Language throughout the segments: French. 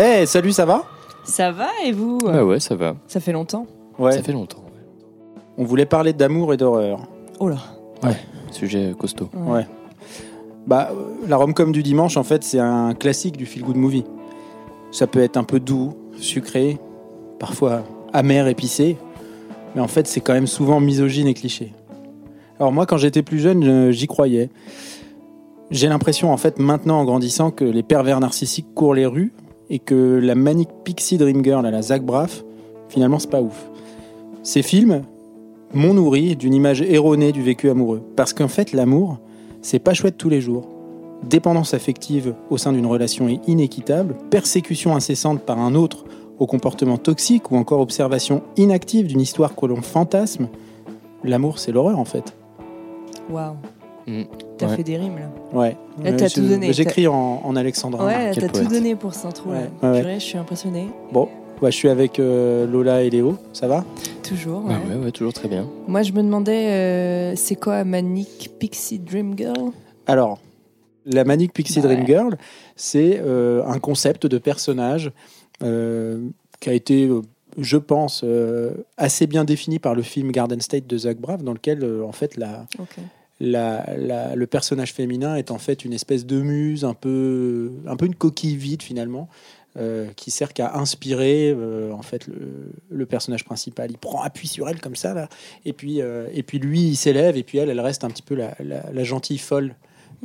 Eh, salut, ça va? Ça va et vous? Bah ouais, ça va. Ça fait longtemps. Ouais. Ça fait longtemps. On voulait parler d'amour et d'horreur. Oh là. Sujet costaud. Ouais. Bah, euh, la rom-com du dimanche, en fait, c'est un classique du feel-good movie. Ça peut être un peu doux, sucré, parfois amer, épicé, en fait, c'est quand même souvent misogyne et cliché. Alors moi, quand j'étais plus jeune, je- j'y croyais. J'ai l'impression, en fait, maintenant, en grandissant, que les pervers narcissiques courent les rues et que la manique pixie dream girl à la Zach Braff, finalement, c'est pas ouf. Ces films m'ont nourri d'une image erronée du vécu amoureux. Parce qu'en fait, l'amour, c'est pas chouette tous les jours. Dépendance affective au sein d'une relation est inéquitable, persécution incessante par un autre au comportement toxique ou encore observation inactive d'une histoire que l'on fantasme. L'amour, c'est l'horreur en fait. Waouh. Mm. T'as Ouais. fait des rimes là. Ouais. Là, t'as tout donné. J'écris en, en alexandrin. ouais, t'as tout donné pour intro là. Ouais, ouais, ouais. Purée, je suis impressionnée. Bon, bah, je suis avec euh, Lola et Léo. Ça va? Toujours. Ah ouais. ouais, ouais, toujours très bien. Moi, je me demandais, euh, c'est quoi Manic Pixie Dream Girl? Alors, la Manic Pixie. Dream Girl, c'est euh, un concept de personnage euh, qui a été, euh, je pense, euh, assez bien défini par le film Garden State de Zach Braff, dans lequel, euh, en fait, la, Ok. la- la- le personnage féminin est en fait une espèce de muse, un peu, un peu une coquille vide finalement, euh, qui sert qu'à inspirer euh, en fait le, le personnage principal. Il prend appui sur elle comme ça là, et puis euh, et puis lui il s'élève et puis elle elle reste un petit peu la gentille folle.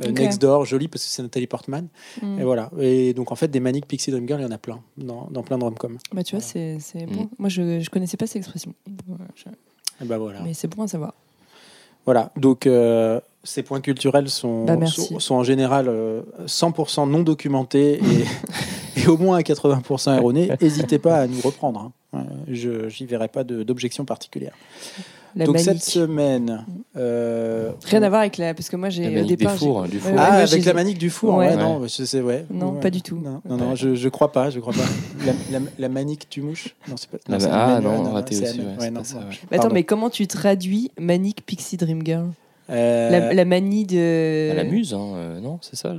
Euh. Next door, jolie parce que c'est Nathalie Portman. Mm. Et voilà. Et donc en fait des maniques Pixie Dream Girl, il y en a plein dans, dans plein de rom-com. Bah, tu vois, c'est c'est bon. Mm. Moi, je, je connaissais pas cette expression. Je- Et ben voilà. Mais c'est bon à savoir. Voilà, donc euh, ces points culturels sont, Bah, sont, sont en général euh, 100% non documentés et, et au moins à 80% erronés. N'hésitez pas à nous reprendre. hein. Euh, Je j'y verrai pas d'objection particulière. La donc manique. cette semaine... euh, Rien à voir avec la. Parce que moi, j'ai. Au manique des départ, fours, j'ai- du four. Ah, avec la manique du four, Ouais. ouais, non, je sais, ouais. Non, Ouais. pas du tout. Non, non, non, je, je crois pas, je crois pas. La, la- la manique du mouche Non, c'est pas. Ah, non, raté aussi, pas ça, non. ouais. Mais attends, mais comment tu traduis Manic Pixie Dream Girl? Euh, la, la manie de. À la muse, hein, euh, non, c'est ça.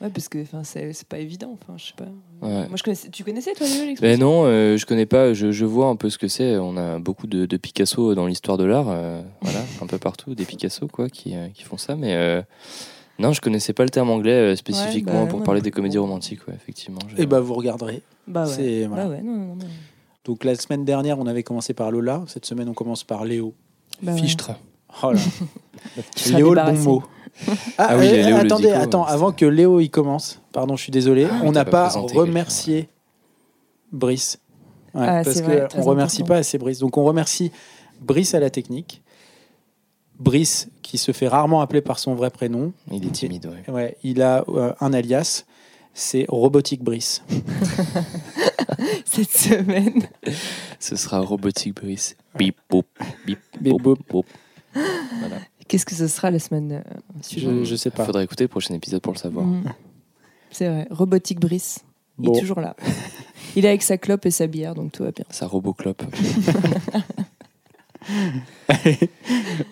Ouais, parce que enfin, c'est c'est pas évident. Enfin, je sais pas. Ouais. Moi, je connaissais. Tu connaissais toi Léo, Ben l'expression non, euh, je connais pas. Je, je vois un peu ce que c'est. On a beaucoup de, de Picasso dans l'histoire de l'art, euh, voilà, un peu partout, des Picasso quoi, qui, euh, qui font ça. Mais euh, non, je connaissais pas le terme anglais euh, spécifiquement bah, pour moi parler non des comédies romantiques, ouais, effectivement. je- Eh ben, vous regarderez. Bah ouais. C'est- voilà. Bah ouais, non, non, non. Donc la semaine dernière, on avait commencé par Lola. Cette semaine, on commence par Léo. Bah ouais. Fichtre. Oh là. Léo, le bon mot. Ah, Ah oui, euh, Léo, attendez, attends, c'est- avant que Léo il commence, pardon, je suis désolé, Ah, on n'a pas remercié Brice. Ouais, Ah, parce c'est que vrai, très on remercie pas assez Brice. Donc on remercie Brice à la technique. Brice qui se fait rarement appeler par son vrai prénom. Il est timide, ouais. Ouais, il a euh, un alias, c'est Robotique Brice. Cette semaine. Ce sera Robotic Brice. Bip, boop, bip, boop. boop. Voilà. Qu'est-ce que ce sera la semaine euh, suivante Je, je sais pas. Faudrait écouter le prochain épisode pour le savoir. Mm. C'est vrai. Robotique Brice. Il est toujours là. Il est avec sa clope et sa bière, donc tout va bien. Ça roboclope.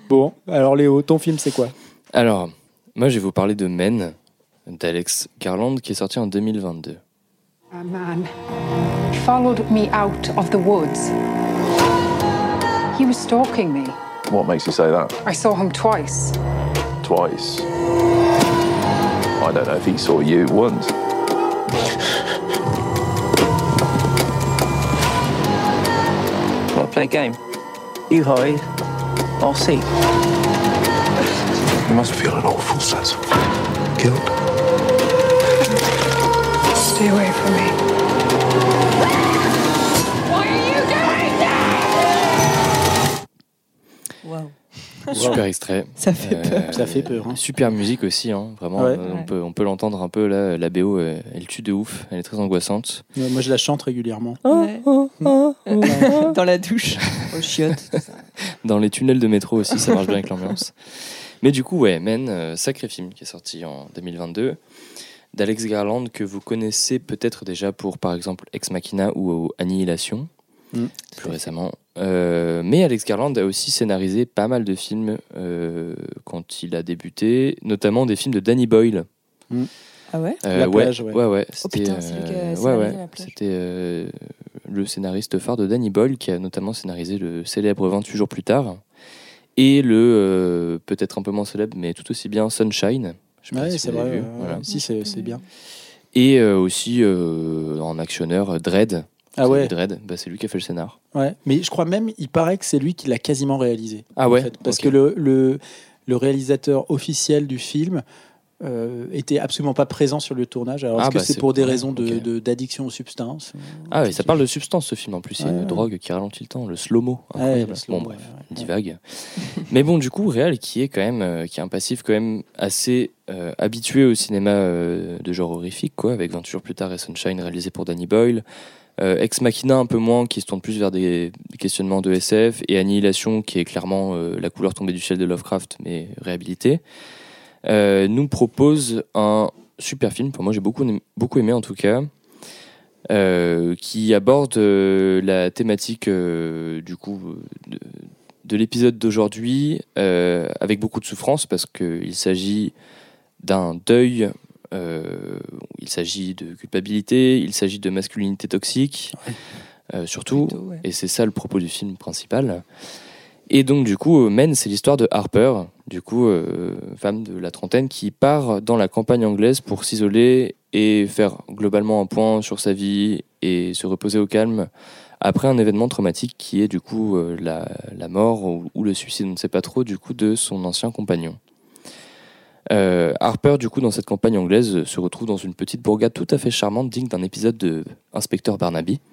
Bon, alors Léo, ton film c'est quoi? Alors, moi, je vais vous parler de Men d'Alex Garland qui est sorti en 2022. A man followed me out of the woods. He was stalking me. What makes you say that? I saw him twice. Twice. I don't know if he saw you once. Want to play a game? You hide, I'll see. You must feel an awful sense of guilt. Stay away from me. Super extrait. Ça fait Euh, peur. Ça fait peur, hein. Super musique aussi, hein, vraiment. Ouais. Euh, on Ouais. peut, on peut l'entendre un peu là. La BO, euh, elle tue de ouf. Elle est très angoissante. Ouais, Moi je la chante régulièrement. Ouais. Dans la douche. Au chiottes. Dans les tunnels de métro aussi, ça marche bien avec l'ambiance. Mais du coup, ouais, Men, euh, sacré film qui est sorti en 2022 d'Alex Garland que vous connaissez peut-être déjà pour par exemple Ex Machina ou Annihilation. Mm. plus récemment. Euh, mais Alex Garland a aussi scénarisé pas mal de films euh, quand il a débuté, notamment des films de Danny Boyle. Ah ouais Euh, La ouais, plage, ouais. ouais, ouais, Oh c'était, putain, c'est lui qui a euh, ouais, ouais, euh, le scénariste phare de Danny Boyle qui a notamment scénarisé le célèbre 28 jours plus tard et le euh, peut-être un peu moins célèbre mais tout aussi bien Sunshine. Je sais pas si c'est vrai. vu, voilà. Si, c'est bien. Et euh, aussi euh, en actionneur euh, Dread. Ah ouais, Dread, bah, c'est lui qui a fait le scénar. ouais. Mais je crois même, il paraît que c'est lui qui l'a quasiment réalisé. Ah en ouais fait, parce que le, le, le réalisateur officiel du film euh, était absolument pas présent sur le tournage. Alors, est-ce Ah que bah, c'est pour des raisons de- ok. de- d'addiction aux substances Ah oui, ça parle de substance ce film en plus, c'est une ouais. drogue qui ralentit le temps, le slow-mo. Ouais, slow-mo, bon bref, divague. Mais bon, du coup, Réal qui est quand même, euh, qui a un passif quand même assez euh, habitué au cinéma euh, de genre horrifique, quoi, avec 20 jours plus tard et Sunshine réalisé pour Danny Boyle. Euh, Ex Machina un peu moins, qui se tourne plus vers des, questionnements de SF, et Annihilation, qui est clairement euh, la couleur tombée du ciel de Lovecraft, mais réhabilité, euh, nous propose un super film. Pour moi, j'ai beaucoup, beaucoup aimé en tout cas. qui aborde la thématique du coup de, de l'épisode d'aujourd'hui avec beaucoup de souffrance parce qu'il s'agit d'un deuil, il s'agit de culpabilité, il s'agit de masculinité toxique, euh, surtout, Plutôt, ouais. et c'est ça le propos du film principal. Et donc du coup, euh, Men, c'est l'histoire de Harper, du coup, euh, femme de la trentaine, qui part dans la campagne anglaise pour s'isoler et faire globalement un point sur sa vie et se reposer au calme après un événement traumatique qui est du coup euh, la, la mort ou, ou le suicide, on ne sait pas trop, du coup, de son ancien compagnon. Euh, Harper, du coup, dans cette campagne anglaise, se retrouve dans une petite bourgade tout à fait charmante, digne d'un épisode de Inspecteur Barnaby.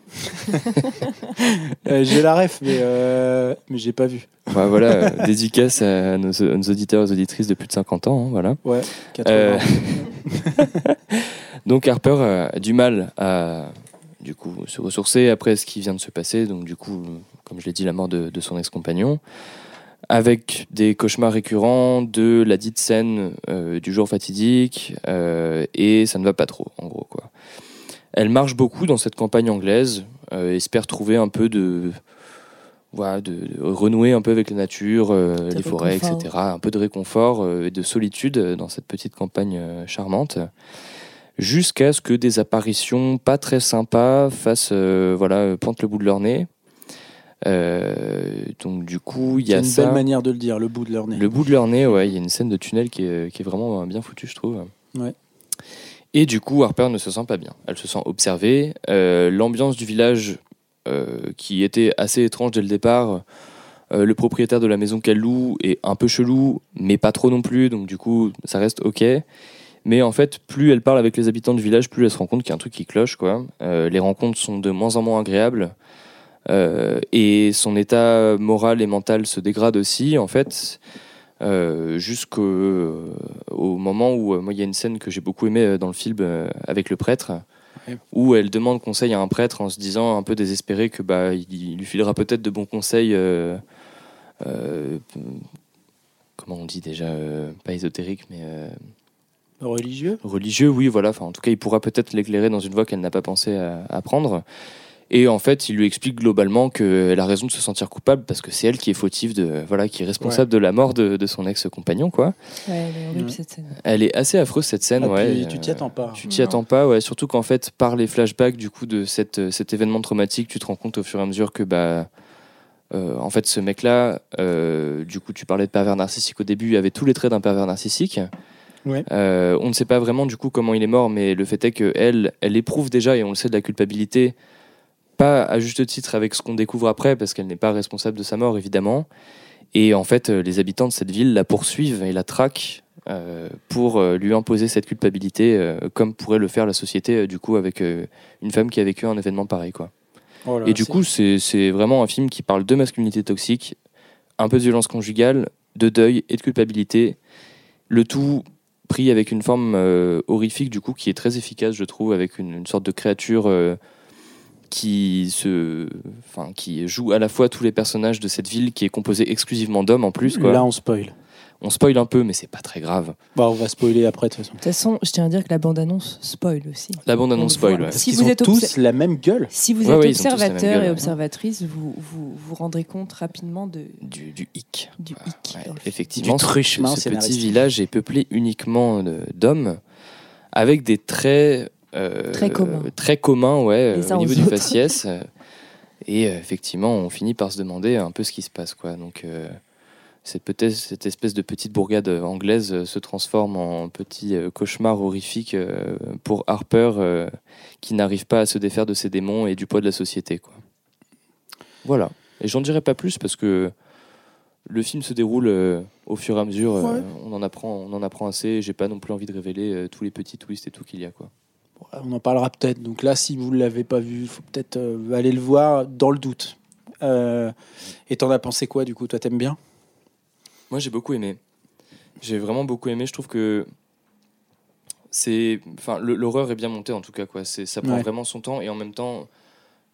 Euh, J'ai la ref, mais, euh, mais j'ai pas vu. Bah, voilà, euh, dédicace à nos, à nos auditeurs et auditrices de plus de 50 ans, hein, voilà. Ouais, 80. Euh, Donc Harper euh, a du mal à du coup se ressourcer après ce qui vient de se passer. Donc du coup, euh, comme je l'ai dit, la mort de, de son ex-compagnon, avec des cauchemars récurrents de la dite scène euh, du jour fatidique, euh, et ça ne va pas trop, en gros quoi. Elle marche beaucoup dans cette campagne anglaise, euh, espère trouver un peu de voilà, de, de renouer un peu avec la nature, les forêts, etc. Un peu de réconfort et de solitude dans cette petite campagne charmante. Jusqu'à ce que des apparitions pas très sympas fassent, voilà, pointent le bout de leur nez. Euh, donc du coup, il y a une ça. belle manière de le dire, le bout de leur nez. Le bout de leur nez, ouais, il y a une scène de tunnel qui est, qui est vraiment euh, bien foutue, je trouve. Ouais. Et du coup, Harper ne se sent pas bien. Elle se sent observée. Euh, L'ambiance du village, euh, qui était assez étrange dès le départ, euh, le propriétaire de la maison qu'elle loue est un peu chelou, mais pas trop non plus, donc du coup, ça reste ok. Mais en fait, plus elle parle avec les habitants du village, plus elle se rend compte qu'il y a un truc qui cloche. Quoi. Les rencontres sont de moins en moins agréables. Euh, et son état moral et mental se dégrade aussi, en fait, euh, jusqu'au euh, au moment où, euh, moi, il y a une scène que j'ai beaucoup aimée euh, dans le film euh, avec le prêtre, Ouais. où elle demande conseil à un prêtre en se disant un peu désespéré que bah, il, il lui filera peut-être de bons conseils. euh, euh, comment on dit déjà euh, Pas ésotérique, mais euh, Religieux? religieux, oui, voilà. Enfin, en tout cas, il pourra peut-être l'éclairer dans une voie qu'elle n'a pas pensé à, à prendre. Et en fait, il lui explique globalement qu'elle a raison de se sentir coupable parce que c'est elle qui est fautive de, voilà, qui est responsable de la mort de, de son ex-compagnon, quoi. Ouais, elle est horrible Ouais. cette scène. Elle est assez affreuse cette scène, Ah, ouais. puis tu t'y attends pas. Tu t'y Non. attends pas, ouais. Surtout qu'en fait, par les flashbacks du coup de cette, euh, cet événement traumatique, tu te rends compte au fur et à mesure que bah, euh, en fait, ce mec-là, euh, du coup, tu parlais de pervers narcissique au début, il avait tous les traits d'un pervers narcissique. Ouais. Euh, on ne sait pas vraiment du coup comment il est mort, mais le fait est que elle, elle éprouve déjà et on le sait de la culpabilité, pas à juste titre avec ce qu'on découvre après, parce qu'elle n'est pas responsable de sa mort évidemment. Et en fait, euh, les habitants de cette ville la poursuivent et la traquent euh, pour euh, lui imposer cette culpabilité, euh, comme pourrait le faire la société du coup avec euh, une femme qui a vécu un événement pareil quoi. Oh là, Et du coup, c'est vraiment un film qui parle de masculinité toxique, un peu de violence conjugale, de deuil et de culpabilité. Le tout pris avec une forme horrifique, du coup, qui est très efficace, je trouve, avec une, une sorte de créature qui, se, enfin, qui joue à la fois tous les personnages de cette ville, qui est composée exclusivement d'hommes en plus. Quoi. Là, on spoil. On spoil un peu, mais c'est pas très grave. Bah, on va spoiler après de toute façon. De toute façon, je tiens à dire que la bande-annonce spoil aussi. La bande On annonce le spoil, ouais. Si Ils vous ont êtes tous la même gueule. Si vous Ouais, êtes ouais, observateur gueule, et ouais. observatrice, vous, vous vous rendrez compte rapidement de, Du, du hic. du hic. Effectivement, Du ce- truchement ce, petit scénaristique. village est peuplé uniquement de- d'hommes, avec des traits euh, Très communs. très ouais, euh, au niveau du faciès. euh, et euh, effectivement, on finit par se demander un peu ce qui se passe, quoi. Donc, euh, cette, peut-être, cette espèce de petite bourgade euh, anglaise euh, se transforme en petit euh, cauchemar horrifique euh, pour Harper, euh, qui n'arrive pas à se défaire de ses démons et du poids de la société, quoi. Voilà. Et j'en dirai pas plus parce que le film se déroule euh, au fur et à mesure. euh, Ouais. on en apprend, on en apprend assez. J'ai pas non plus envie de révéler euh, tous les petits twists et tout qu'il y a, quoi. On en parlera peut-être. Donc là, si vous ne l'avez pas vu, il faut peut-être euh, aller le voir dans le doute. Euh, et t'en as pensé quoi du coup? Toi, t'aimes bien? Moi, j'ai beaucoup aimé. J'ai vraiment beaucoup aimé. Je trouve que c'est, enfin, l'horreur est bien montée en tout cas, quoi. C'est, ça prend Ouais. vraiment son temps et en même temps,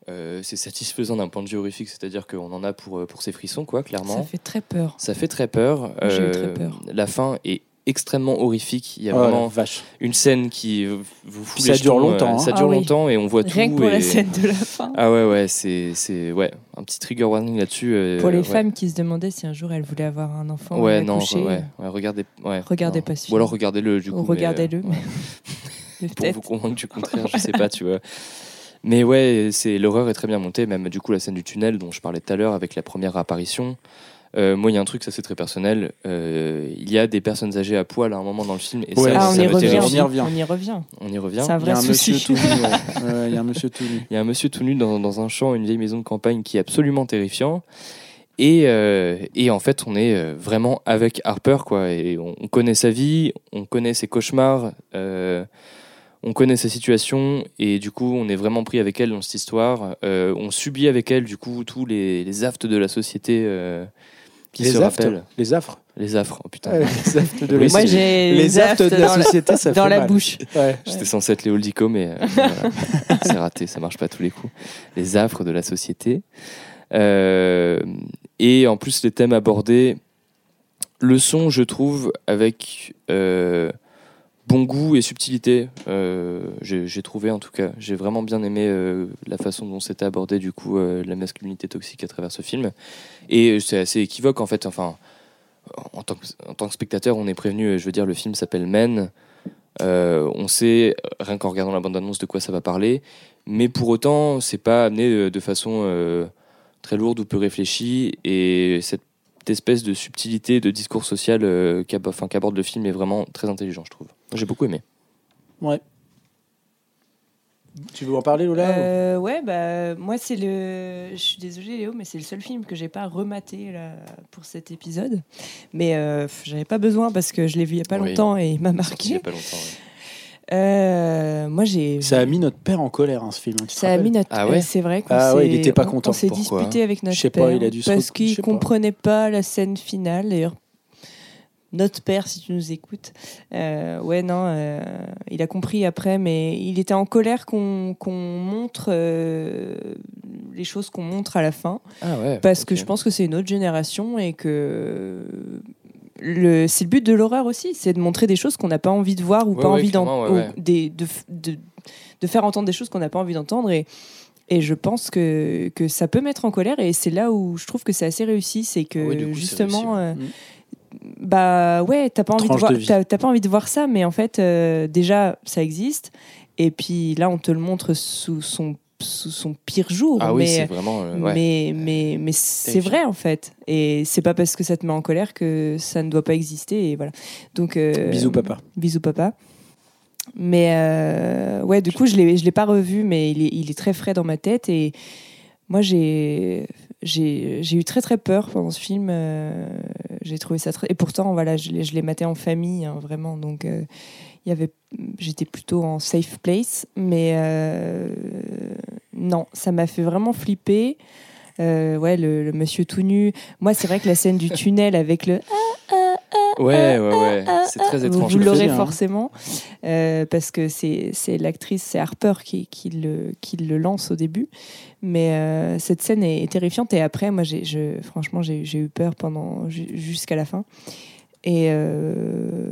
euh, c'est satisfaisant d'un point de vue horrifique, c'est-à-dire qu'on en a pour pour ses frissons, quoi, clairement. Ça fait très peur. Ça fait très peur. J'ai eu Euh, très peur. La fin est extrêmement horrifique. Il y a Oh, la vraiment vache. une scène qui euh, vous fout les ça dure jetons, euh, longtemps, hein. Ça Ah dure oui. longtemps et on voit tout. Rien que pour la scène de la fin. Ah ouais, ouais, c'est, c'est ouais, un petit trigger warning là-dessus. euh, pour les ouais. femmes qui se demandaient si un jour elles voulaient avoir un enfant Ouais, non, accoucher, ouais, ouais, regardez, ouais, Regardez non. pas ce Ou alors regardez-le du coup. mais, regardez-le. mais- mais pour peut-être. vous convaincre du contraire, je sais pas, tu vois. Mais ouais, c'est l'horreur est très bien montée, même du coup la scène du tunnel dont je parlais tout à l'heure avec la première apparition. Euh, moi, il y a un truc, ça c'est très personnel. euh, il y a des personnes âgées à poil à un moment dans le film, et Ouais, ça, Ah, on ça y revient. On y revient. On y revient. On y revient. C'est un Il y a vrai un monsieur souci. ouais. Il y a un monsieur tout nu. Il y a un monsieur tout nu dans, dans un champ, une vieille maison de campagne qui est absolument terrifiant. Et, euh, et en fait, on est vraiment avec Harper, quoi. Et on, on connaît sa vie, on connaît ses cauchemars, euh, on connaît sa situation, et du coup, on est vraiment pris avec elle dans cette histoire. Euh, on subit avec elle, du coup, tous les, les affres de la société euh, qui les se rappellent. Les affres. Les affres, oh putain. Ouais, les affres de Oui, Moi Les affres de la société, ça dans fait la mal. bouche. Ouais. J'étais censé être Léo le Dico, mais euh, voilà. c'est raté, ça marche pas à tous les coups. Les affres de la société. Euh, et en plus, les thèmes abordés, le son, je trouve, avec euh, bon goût et subtilité. Euh, J'ai trouvé, en tout cas, j'ai vraiment bien aimé euh, la façon dont c'était abordé, du coup, euh, la masculinité toxique à travers ce film. Et c'est assez équivoque, en fait. Enfin, en tant que, spectateur, on est prévenu, je veux dire, le film s'appelle Men. Euh, on sait, rien qu'en regardant la bande-annonce, de quoi ça va parler. Mais pour autant, c'est pas amené euh, de façon euh, très lourde ou peu réfléchie. Et cette espèce de subtilité de discours social euh, qu'aborde le film est vraiment très intelligent, je trouve. J'ai beaucoup aimé. Ouais. Tu veux en parler, Lola Euh, ouais, bah moi c'est le. Je suis désolée Léo, mais c'est le seul film que j'ai pas rematé là, pour cet épisode. Mais euh, j'avais pas besoin parce que je l'ai vu il y a pas Oui. longtemps et il m'a Sorti il y a marqué. pas longtemps. ouais. Euh, moi j'ai. Ça a mis notre père en colère, hein, ce film. tu te Ça a mis notre. Ah ouais euh, c'est vrai Ah ouais, il était pas on- content. On s'est disputé avec notre Je sais pas, père il a dû se parce je qu'il pas. comprenait pas la scène finale. D'ailleurs, notre père, si tu nous écoutes, euh, ouais non, euh, il a compris après, mais il était en colère qu'on montre euh, les choses qu'on montre à la fin, Ah ouais. parce que je pense que c'est une autre génération et que le, c'est le but de l'horreur aussi, c'est de montrer des choses qu'on n'a pas envie de voir ou Ouais, pas ouais, envie d'entendre, de, de, de faire entendre des choses qu'on n'a pas envie d'entendre et et je pense que, que ça peut mettre en colère et c'est là où je trouve que c'est assez réussi, c'est que Oui, du coup, c'est justement, réussi, Mm. Bah ouais, t'as pas envie de voir, de pas envie de voir ça, mais en fait euh, déjà ça existe et puis là on te le montre sous son sous son pire jour, Ah oui, mais c'est vraiment. euh, ouais. mais, mais, mais c'est vrai en fait. Et c'est pas parce que ça te met en colère que ça ne doit pas exister. Et voilà. Donc, euh, Bisous, papa. Bisous papa. Mais ouais, du coup, je l'ai, je l'ai pas revu, mais il est, il est très frais dans ma tête. Et moi, j'ai, j'ai, j'ai eu très très peur pendant ce film. euh, j'ai trouvé ça très. Et pourtant, voilà, je l'ai, je maté en famille, hein, vraiment. Donc, euh, il y avait, j'étais plutôt en safe place. Mais euh, non, ça m'a fait vraiment flipper. Euh, ouais, le, le monsieur tout nu. Moi, c'est vrai que la scène du tunnel avec le Ouais, ouais, ouais. C'est très étrange. vous le l'aurez hein. forcément, euh, parce que c'est c'est l'actrice, c'est Harper qui, qui, le, qui le lance au début. Mais euh, cette scène est terrifiante. Et après, moi, j'ai, franchement, j'ai eu peur pendant ju- jusqu'à la fin. Et euh,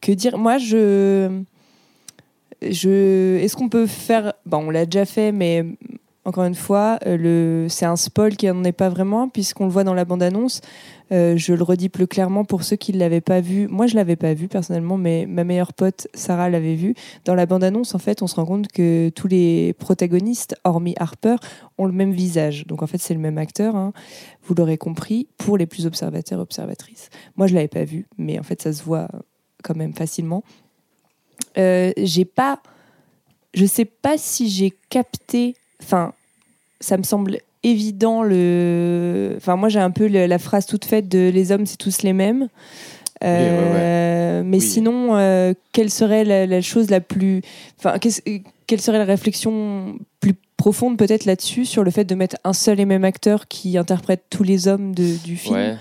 que dire? Moi, je. je Est-ce qu'on peut faire? Bon, on l'a déjà fait, mais encore une fois, euh, c'est un spoil qui n'en est pas vraiment, puisqu'on le voit dans la bande-annonce. Euh, je le redis plus clairement pour ceux qui ne l'avaient pas vu. Moi, je ne l'avais pas vu personnellement, mais ma meilleure pote, Sarah, l'avait vu. Dans la bande-annonce, en fait, on se rend compte que tous les protagonistes, hormis Harper, ont le même visage. Donc, en fait, c'est le même acteur, hein. vous l'aurez compris, pour les plus observateurs observatrices. Moi, je ne l'avais pas vu, mais en fait, ça se voit quand même facilement. Euh, j'ai pas. Je sais pas si j'ai capté. Enfin, ça me semble évident le. Enfin, moi j'ai un peu le- la phrase toute faite de les hommes c'est tous les mêmes. Euh, Mais Oui. sinon, euh, quelle serait la, la chose la plus. Enfin, quelle serait la réflexion plus profonde peut-être là-dessus sur le fait de mettre un seul et même acteur qui interprète tous les hommes de- du film? Ouais.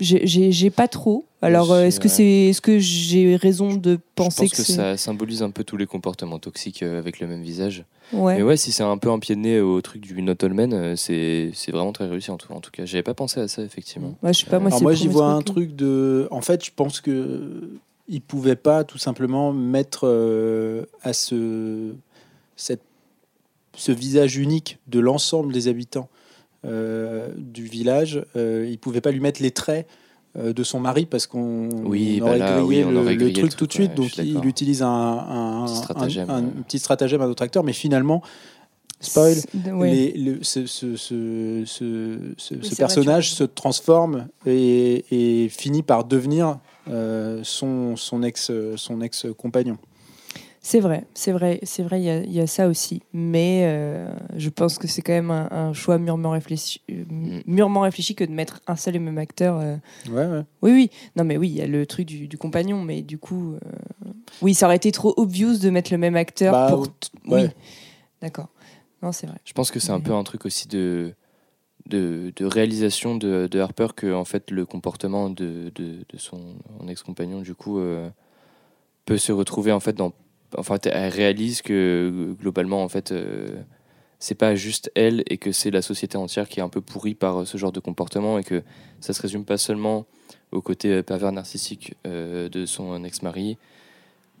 J'ai- pas trop. Alors, euh, est-ce que c'est, est-ce que j'ai raison de penser je pense que, ça symbolise un peu tous les comportements toxiques euh, avec le même visage. Ouais. Mais ouais, si c'est un peu un pied de nez au truc du Not All Men, euh, c'est c'est vraiment très réussi en tout, en tout cas. J'avais pas pensé à ça, effectivement. Ouais, je sais pas, moi, Alors j'y vois un truc. de. En fait, je pense que il pouvait pas tout simplement mettre euh, à ce cette, ce visage unique de l'ensemble des habitants du village. Euh, il pouvait pas lui mettre les traits euh, de son mari parce qu'on Oui, on bah aurait là, grillé oui, on le, aurait le grillé le truc truc, tout de suite. ouais, donc il utilise un, un, Petit un- stratagème, un- ouais. un petit stratagème à notre acteur, mais finalement. Spoil, C'est- ouais. les- le- ce, ce- ce- ce- ce- Oui, ce c'est personnage se transforme et, et finit par devenir euh, son, son ex son ex compagnon. C'est vrai, c'est vrai, c'est vrai, il y a- il y, a ça aussi. Mais euh, je pense que c'est quand même un, un choix mûrement réfléchi, euh, mûrement réfléchi que de mettre un seul et même acteur. euh. Ouais, ouais. Oui, oui. Non, mais oui, il y a le truc du, du compagnon, mais du coup, euh, oui, ça aurait été trop obvious de mettre le même acteur Bah, pour. t- ouais. Oui, d'accord. Non, c'est vrai. Je pense que c'est un peu un truc aussi de, de, de réalisation de, de Harper que en fait le comportement de, de, de son ex-compagnon du coup euh, peut se retrouver en fait dans enfin elle réalise que globalement en fait euh, c'est pas juste elle et que c'est la société entière qui est un peu pourrie par euh, ce genre de comportement et que ça se résume pas seulement au côté euh, pervers narcissique de son ex-mari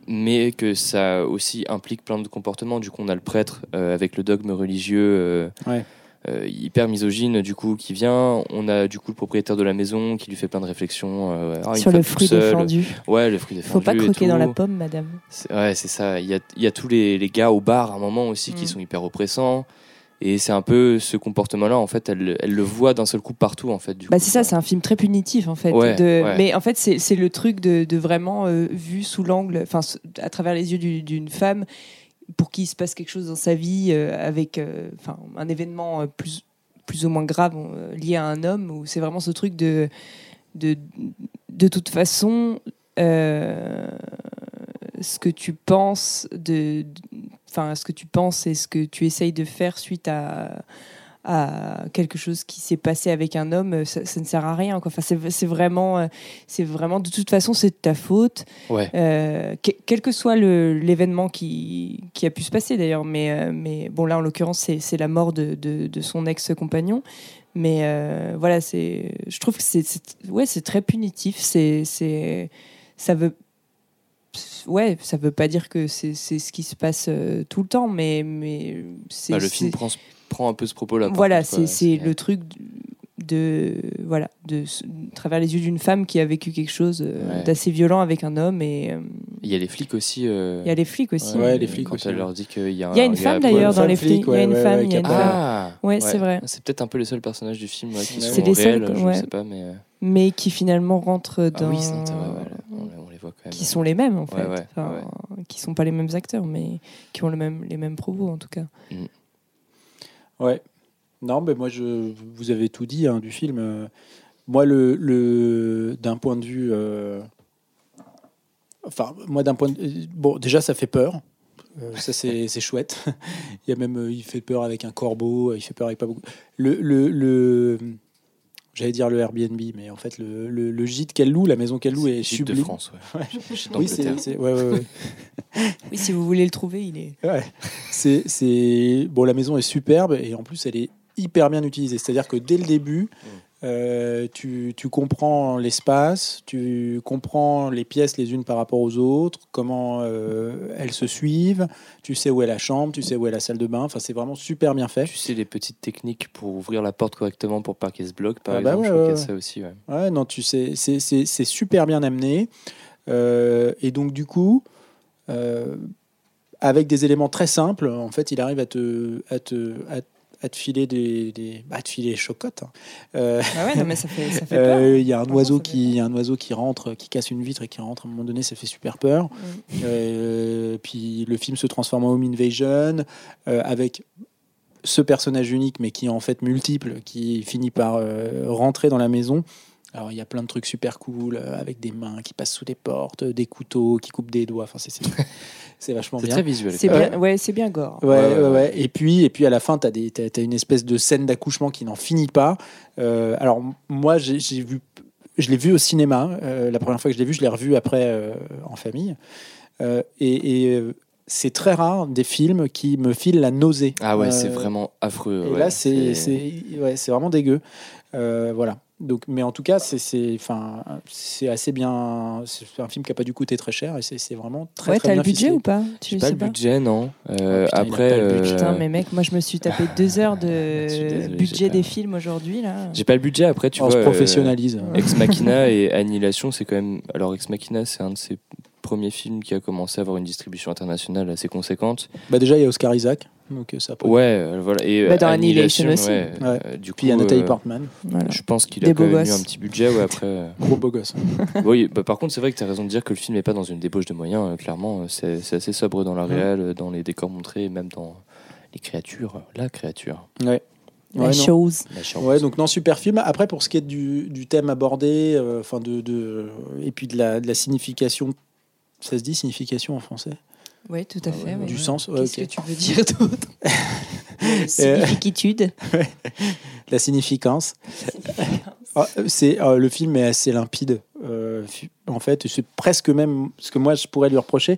mais que ça aussi implique plein de comportements. Du coup, on a le prêtre avec le dogme religieux Ouais. Euh, hyper misogyne, du coup, qui vient. On a du coup le propriétaire de la maison qui lui fait plein de réflexions. euh, Ah, Sur le fruit défendu. Ouais, le fruit défendu. Faut pas croquer dans la pomme, madame. Ouais, c'est ça. Il y a, y a tous les, les gars au bar à un moment aussi qui Mm. sont hyper oppressants. Et c'est un peu ce comportement-là, en fait, elle, elle le voit d'un seul coup partout, en fait. Du Bah c'est ça, c'est un film très punitif en fait. Ouais, de- ouais. Mais en fait, c'est le truc de, de vraiment euh, vu sous l'angle, enfin à travers les yeux du- d'une femme pour qui il se passe quelque chose dans sa vie euh, avec euh, enfin un événement euh, plus plus ou moins grave lié à un homme où c'est vraiment ce truc de de de toute façon ce que tu penses de enfin ce que tu penses et ce que tu essayes de faire suite à à quelque chose qui s'est passé avec un homme, euh, ça, ça ne sert à rien. quoi. Enfin, c'est vraiment, euh, c'est vraiment de toute façon, c'est de ta faute, Ouais. euh, que- quel que soit l'événement qui, qui a pu se passer d'ailleurs. Mais, mais bon, là, en l'occurrence, c'est la mort de, de, de son ex-compagnon. Mais euh, voilà, c'est, je trouve que c'est c'est- ouais, c'est très punitif. C'est, c'est, ça veut ouais, ça veut pas dire que c'est ce qui se passe euh, tout le temps, mais mais c'est Bah, le film prend, prend un peu ce propos-là. voilà, c'est c'est le truc de voilà de, travers les yeux d'une femme qui a vécu quelque chose euh, Ouais. d'assez violent avec un homme et euh, Il y a les flics aussi. euh, il y a les flics aussi. Ouais, les flics Quand aussi, elle ouais. leur dit qu'il y a un. Il y a une femme d'ailleurs dans les flic, flics. Il y a une femme, ouais, il y a une. Ah Ouais, c'est vrai. C'est peut-être un peu les seuls personnages du film ouais, qui C'est sont les seuls, réels, je ouais. sais pas, mais. mais qui finalement rentrent Ah dans oui, c'est vrai, voilà. on, les voit quand même. qui sont les mêmes en fait, Ouais, ouais, Enfin, qui sont pas les mêmes acteurs, mais qui ont le même les mêmes propos en tout cas. Ouais. Non, mais moi, je, vous avez tout dit hein, du film. Moi, le, le, d'un point de vue. euh, Enfin, moi, d'un point de. Bon, déjà, ça fait peur. Euh, ça, c'est, c'est chouette. il y a même. euh, Il fait peur avec un corbeau. Il fait peur avec pas beaucoup. Le. le, le J'allais dire le Airbnb, mais en fait, le, le, le gîte qu'elle loue, la maison qu'elle loue est Gîte de. France, ouais. Ouais. Gîte Oui, ouais, ouais. Oui, si vous voulez le trouver, il est. Ouais. C'est, c'est bon, la maison est superbe et en plus elle est hyper bien utilisée. C'est-à-dire que dès le début, Euh, tu, tu comprends l'espace, tu comprends les pièces les unes par rapport aux autres, comment euh, elles se suivent, tu sais où est la chambre, tu sais où est la salle de bain. Enfin, c'est vraiment super bien fait. Tu sais les petites techniques pour ouvrir la porte correctement pour pas qu'elle se bloque, par Ah bah exemple. ouais, je ça aussi. ouais. Ouais, non, tu sais, c'est- super bien amené. Euh, et donc, du coup, avec des éléments très simples, en fait, il arrive à te, à te, à, à te filer des, des, bah, à te filer les chocottes. hein. Euh, Ah ouais, non, mais ça fait, ça fait euh, peur. Il y a un oiseau qui, il y a un oiseau qui rentre, qui casse une vitre et qui rentre. À un moment donné, ça fait super peur. Mm. Euh, puis le film se transforme en home invasion euh, avec ce personnage unique, mais qui est en fait multiple, qui finit par euh, rentrer dans la maison. Alors il y a plein de trucs super cool euh, avec des mains qui passent sous des portes, des couteaux qui coupent des doigts. Enfin c'est c'est- c'est vachement C'est bien. très visuel. C'est bien, ouais, c'est bien gore. Ouais, Ouais, ouais, ouais, ouais. Et puis, et puis à la fin, tu as, t'as, t'as une espèce de scène d'accouchement qui n'en finit pas. Euh, alors, moi, j'ai, vu, je l'ai vu au cinéma. euh, la première fois que je l'ai vu, je l'ai revu après euh, en famille. Euh, et et, euh, c'est très rare des films qui me filent la nausée. Ah ouais, Euh, c'est vraiment affreux. Et ouais. là, c'est, c'est, ouais, c'est vraiment dégueu. Euh, voilà. Donc, mais en tout cas, c'est, c'est, enfin, c'est assez bien. C'est un film qui n'a pas dû coûter très cher et c'est, vraiment très, ouais, très t'as bien le budget ficelé. ou pas? J'ai Tu pas sais le budget, non. Euh, Oh, putain, après, pas le budget. euh, Putain, mais mec, moi je me suis tapé deux heures de désolé, budget pas- des films aujourd'hui là. j'ai pas le budget. Après, tu On vois. se euh, professionnalise. Ex Machina et Annihilation, c'est quand même. Alors, Ex Machina, c'est un de ces premiers films qui a commencé à avoir une distribution internationale assez conséquente. Bah déjà, il y a Oscar Isaac. Donc, euh, ça peut- Ouais, euh, voilà. Et Bah, dans Annihilation aussi. ouais, Ouais. euh, du coup, Puis il y a Nathalie Portman, Voilà. Je pense qu'il a quand même eu un petit budget. Ouais, après. gros beau gosse. oui, bah, par contre, c'est vrai que tu as raison de dire que le film n'est pas dans une débauche de moyens. clairement, c'est c'est assez sobre dans la réelle, dans les décors montrés, et même dans les créatures. La créature. Ouais. La Ouais, non. chose. La chance. Ouais, donc non, super film. Après, pour ce qui est du, du thème abordé, euh, enfin de, de, et puis de la, de la signification, ça se dit signification en français Oui, tout à fait. ouais. Du sens, Qu'est-ce que tu veux dire d'autre? Significitude. La significance. Ah, c'est euh, le film est assez limpide. euh, en fait, c'est presque même ce que moi je pourrais lui reprocher,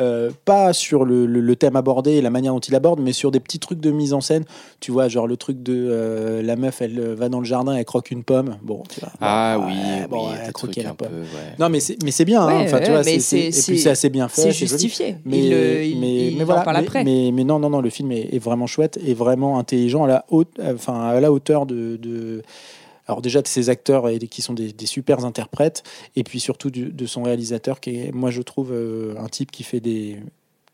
euh, pas sur le, le- le thème abordé et la manière dont il aborde, mais sur des petits trucs de mise en scène. Tu vois, genre le truc de euh, la meuf, elle euh, va dans le jardin, elle croque une pomme. Bon, tu vois, Ah oui, bon, oui, elle croqué la peu. pomme. ouais. Non, mais c'est mais c'est bien. hein. Enfin, tu vois, mais c'est- c'est- c'est- et puis c'est- c'est assez bien fait. C'est justifié. Mais, il le- il, mais, il mais en voilà, parle mais, après. mais, mais non, non, non, le film est, est vraiment chouette et vraiment intelligent à la, haute, enfin, à la hauteur de, de- alors déjà de ses acteurs et, qui sont des, des super interprètes et puis surtout du- de son réalisateur qui est, moi je trouve, euh, un type qui fait des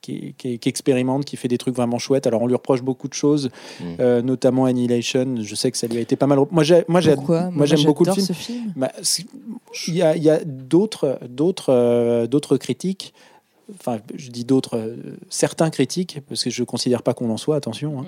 qui, qui- qui expérimente, qui fait des trucs vraiment chouettes. Alors on lui reproche beaucoup de choses, Mm. euh, notamment Annihilation. Je sais que ça lui a été pas mal. Moi, j'ai, moi, j'ai, Pourquoi? moi, j'aime beaucoup le film. ce film. Bah, Il y a, il y a d'autres, d'autres, euh, d'autres critiques. Enfin, je dis d'autres, euh, certains critiques, parce que je ne considère pas qu'on en soit, attention. hein.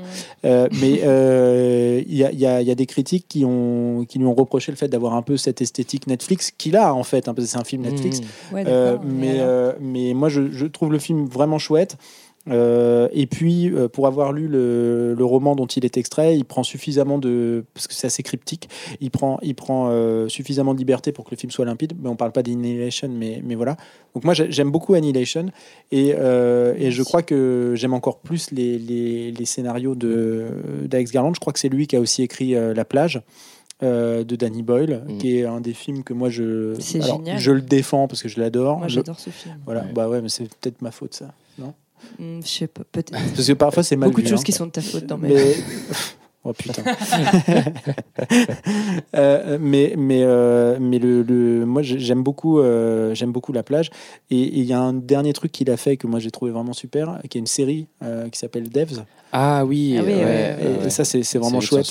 Euh, mais euh, il y, a, il y a- il y a des critiques qui, ont, qui lui ont reproché le fait d'avoir un peu cette esthétique Netflix qu'il a, en fait, hein, parce que c'est un film Netflix. Mmh. Ouais, Euh, mais, euh, mais moi, je, je trouve le film vraiment chouette. Euh, et puis, euh, pour avoir lu le, le roman dont il est extrait, il prend suffisamment de. Parce que c'est assez cryptique, il prend, il prend euh, suffisamment de liberté pour que le film soit limpide. Mais on parle pas d'Annihilation, mais, mais voilà. Donc, moi, j'ai- j'aime beaucoup Annihilation. Et, euh, et je crois que j'aime encore plus les, les, les scénarios de- d'Alex Garland. Je crois que c'est lui qui a aussi écrit euh, La plage. euh, de Danny Boyle, Mm. qui est un des films que moi je, C'est alors, génial. je le défends parce que je l'adore. Moi Je- j'adore ce film. voilà, Ouais. bah ouais, mais c'est peut-être ma faute ça. Non? Je sais pas, peut-être. Parce que parfois c'est mal Beaucoup de choses hein. qui sont de ta faute dans ma Mais... oh putain. Euh, mais mais euh, mais le, le- moi j'ai- j'aime beaucoup euh, j'aime beaucoup la plage et il y a un dernier truc qu'il a fait que moi j'ai trouvé vraiment super, qui est une série qui s'appelle Devs. Ah oui, Ah oui, ouais, ouais, ouais, et, ça c'est c'est vraiment chouette.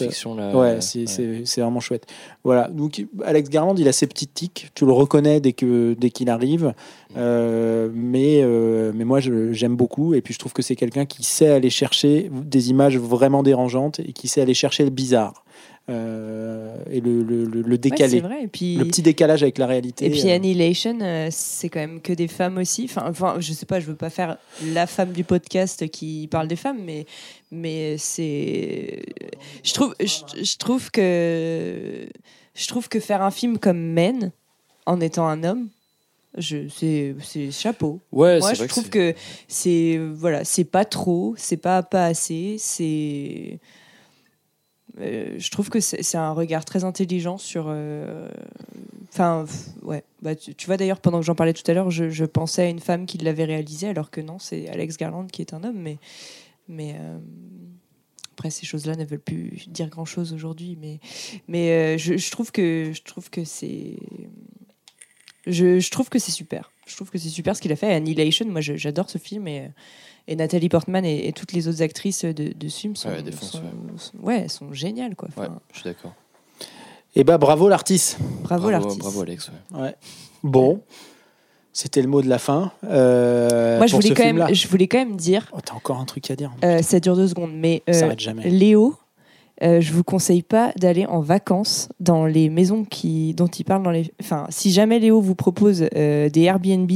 Ouais, euh, c'est ouais. c'est- c'est vraiment chouette. Voilà. Donc Alex Garland, il a ses petites tics. Tu le reconnais dès que dès qu'il arrive. Euh, mais euh, mais moi, je- j'aime beaucoup. Et puis je trouve que c'est quelqu'un qui sait aller chercher des images vraiment dérangeantes et qui sait aller chercher le bizarre Euh, et le, le, le- le Ouais, décalé, c'est vrai. Et puis, le petit décalage avec la réalité. et puis euh, Annihilation, euh, c'est quand même que des femmes aussi. Enfin, enfin, je sais pas, je veux pas faire la femme du podcast qui parle des femmes, mais mais c'est, je trouve, je, je trouve que je trouve que faire un film comme Men en étant un homme, je c'est c'est chapeau. Ouais, Moi, je vrai trouve c'est- que c'est voilà, c'est pas trop, c'est pas pas assez, c'est Euh, je trouve que c'est un regard très intelligent sur. euh, Enfin, ouais. Bah, tu, vois d'ailleurs, pendant que j'en parlais tout à l'heure, je, pensais à une femme qui l'avait réalisé, alors que non, c'est Alex Garland qui est un homme. Mais, mais euh, après, ces choses-là ne veulent plus dire grand-chose aujourd'hui. Mais, mais je, trouve que je trouve que c'est. Je, je trouve que c'est super. Je trouve que c'est super ce qu'il a fait. Annihilation, moi, j'adore ce film et. Et Nathalie Portman et, et toutes les autres actrices de, de film sont, Ouais, elles défoncent, sont- ouais. sont- ouais, elles sont géniales quoi. Ouais, je suis d'accord. Et bah bravo l'artiste. bravo, l'artiste. Bravo Alex. ouais. Ouais. Bon, c'était le mot de la fin. euh, Moi, je voulais, quand même, je voulais quand même dire, Oh, T'as encore un truc à dire euh, ça dure deux secondes, mais euh. Léo, euh, je vous conseille pas d'aller en vacances dans les maisons qui, dont il parle dans les. Enfin, si jamais Léo vous propose euh, des Airbnb,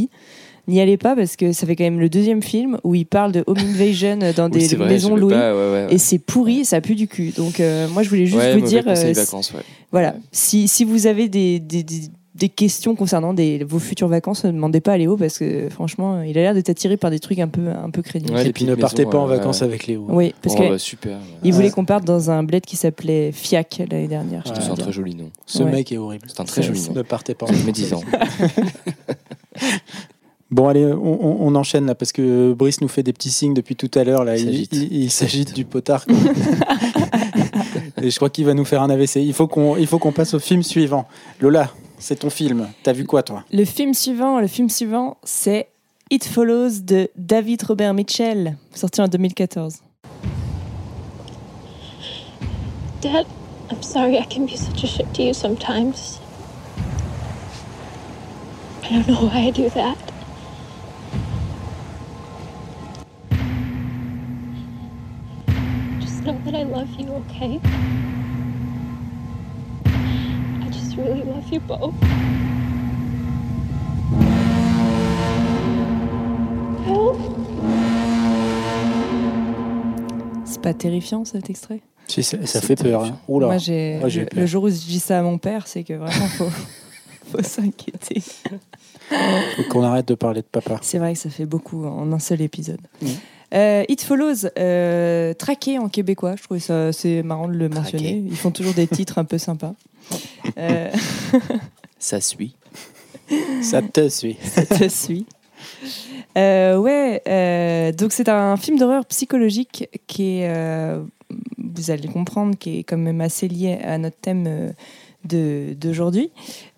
n'y allez pas parce que ça fait quand même le deuxième film où il parle de home invasion dans Oui, des vrai, maisons louées. pas, ouais, ouais, ouais. Et c'est pourri, ça pue du cul. Donc, euh, moi, je voulais juste Ouais, vous dire, euh, vacances, ouais. voilà, Ouais. si, si vous avez des, des, des- des questions concernant des, vos futures vacances, ne demandez pas à Léo parce que franchement, il a l'air d'être attiré par des trucs un peu, un peu crédibles. Ouais, Et puis ne partez maisons, pas en ouais, vacances ouais. avec Léo. Oui, parce Oh, que bah, super. il voulait qu'on parte dans un bled qui s'appelait Fiac l'année dernière. te C'est un très joli nom. Ce Ouais. mec est horrible. C'est un très joli c'est- nom. Ne partez pas en vacances. met 10 ans. Bon, allez, on, on- on enchaîne là parce que Brice nous fait des petits signes depuis tout à l'heure. Là, Il s'agite. s'agite du potard. Et je crois qu'il va nous faire un AVC. Il faut qu'on, il faut qu'on passe au film suivant. Lola, c'est ton film. T'as vu quoi, toi? Le film suivant, le film suivant, c'est It Follows de David Robert Mitchell, sorti en 2014. Dad, I'm sorry I can be such a shit to you sometimes. I don't know why I do that. Know that I love you, okay? I just really love you both. Help. C'est pas terrifiant cet extrait? Si, ça, fait peur. hein. Oula. Moi, j'ai, Moi, j'ai eu le, peur. le jour où je dis ça à mon père, c'est que vraiment, faut, faut s'inquiéter. Faut qu'on arrête de parler de papa. C'est vrai que ça fait beaucoup en un seul épisode. Mm. Euh, It Follows, euh, traqué en québécois, je trouvais ça assez marrant de le Traqué. mentionner. Ils font toujours des titres un peu sympas. Euh, Ça suit. Ça te suit. ça te suit. Ouais, donc c'est un film d'horreur psychologique qui est, vous allez comprendre, qui est quand même assez lié à notre thème d'aujourd'hui.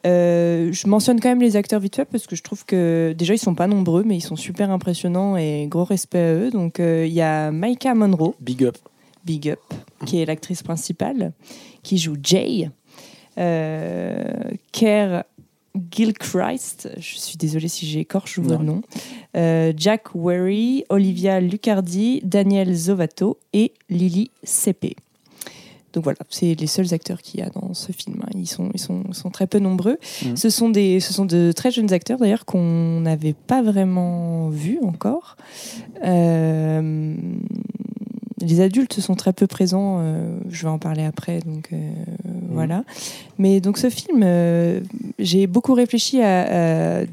Euh, je mentionne quand même les acteurs vite fait parce que je trouve que déjà ils sont pas nombreux, mais ils sont super impressionnants et gros respect à eux. Donc euh, il y a Maika Monroe, Big up. Big Up, qui est l'actrice principale, qui joue Jay. Euh, Kerr Gilchrist, je suis désolée si j'écorche votre nom. Euh, Jack Wary, Olivia Lucardi, Daniel Zovato et Lily Sepe. Donc voilà, c'est les seuls acteurs qu'il y a dans ce film. hein. Ils sont, ils sont, ils sont très peu nombreux. Mhm. Ce, sont des, ce sont de très jeunes acteurs d'ailleurs qu'on n'avait pas vraiment vus encore. Euh, les adultes sont très peu présents, euh, je vais en parler après, donc euh, voilà. Mais donc ce film, euh, j'ai beaucoup réfléchi à, à,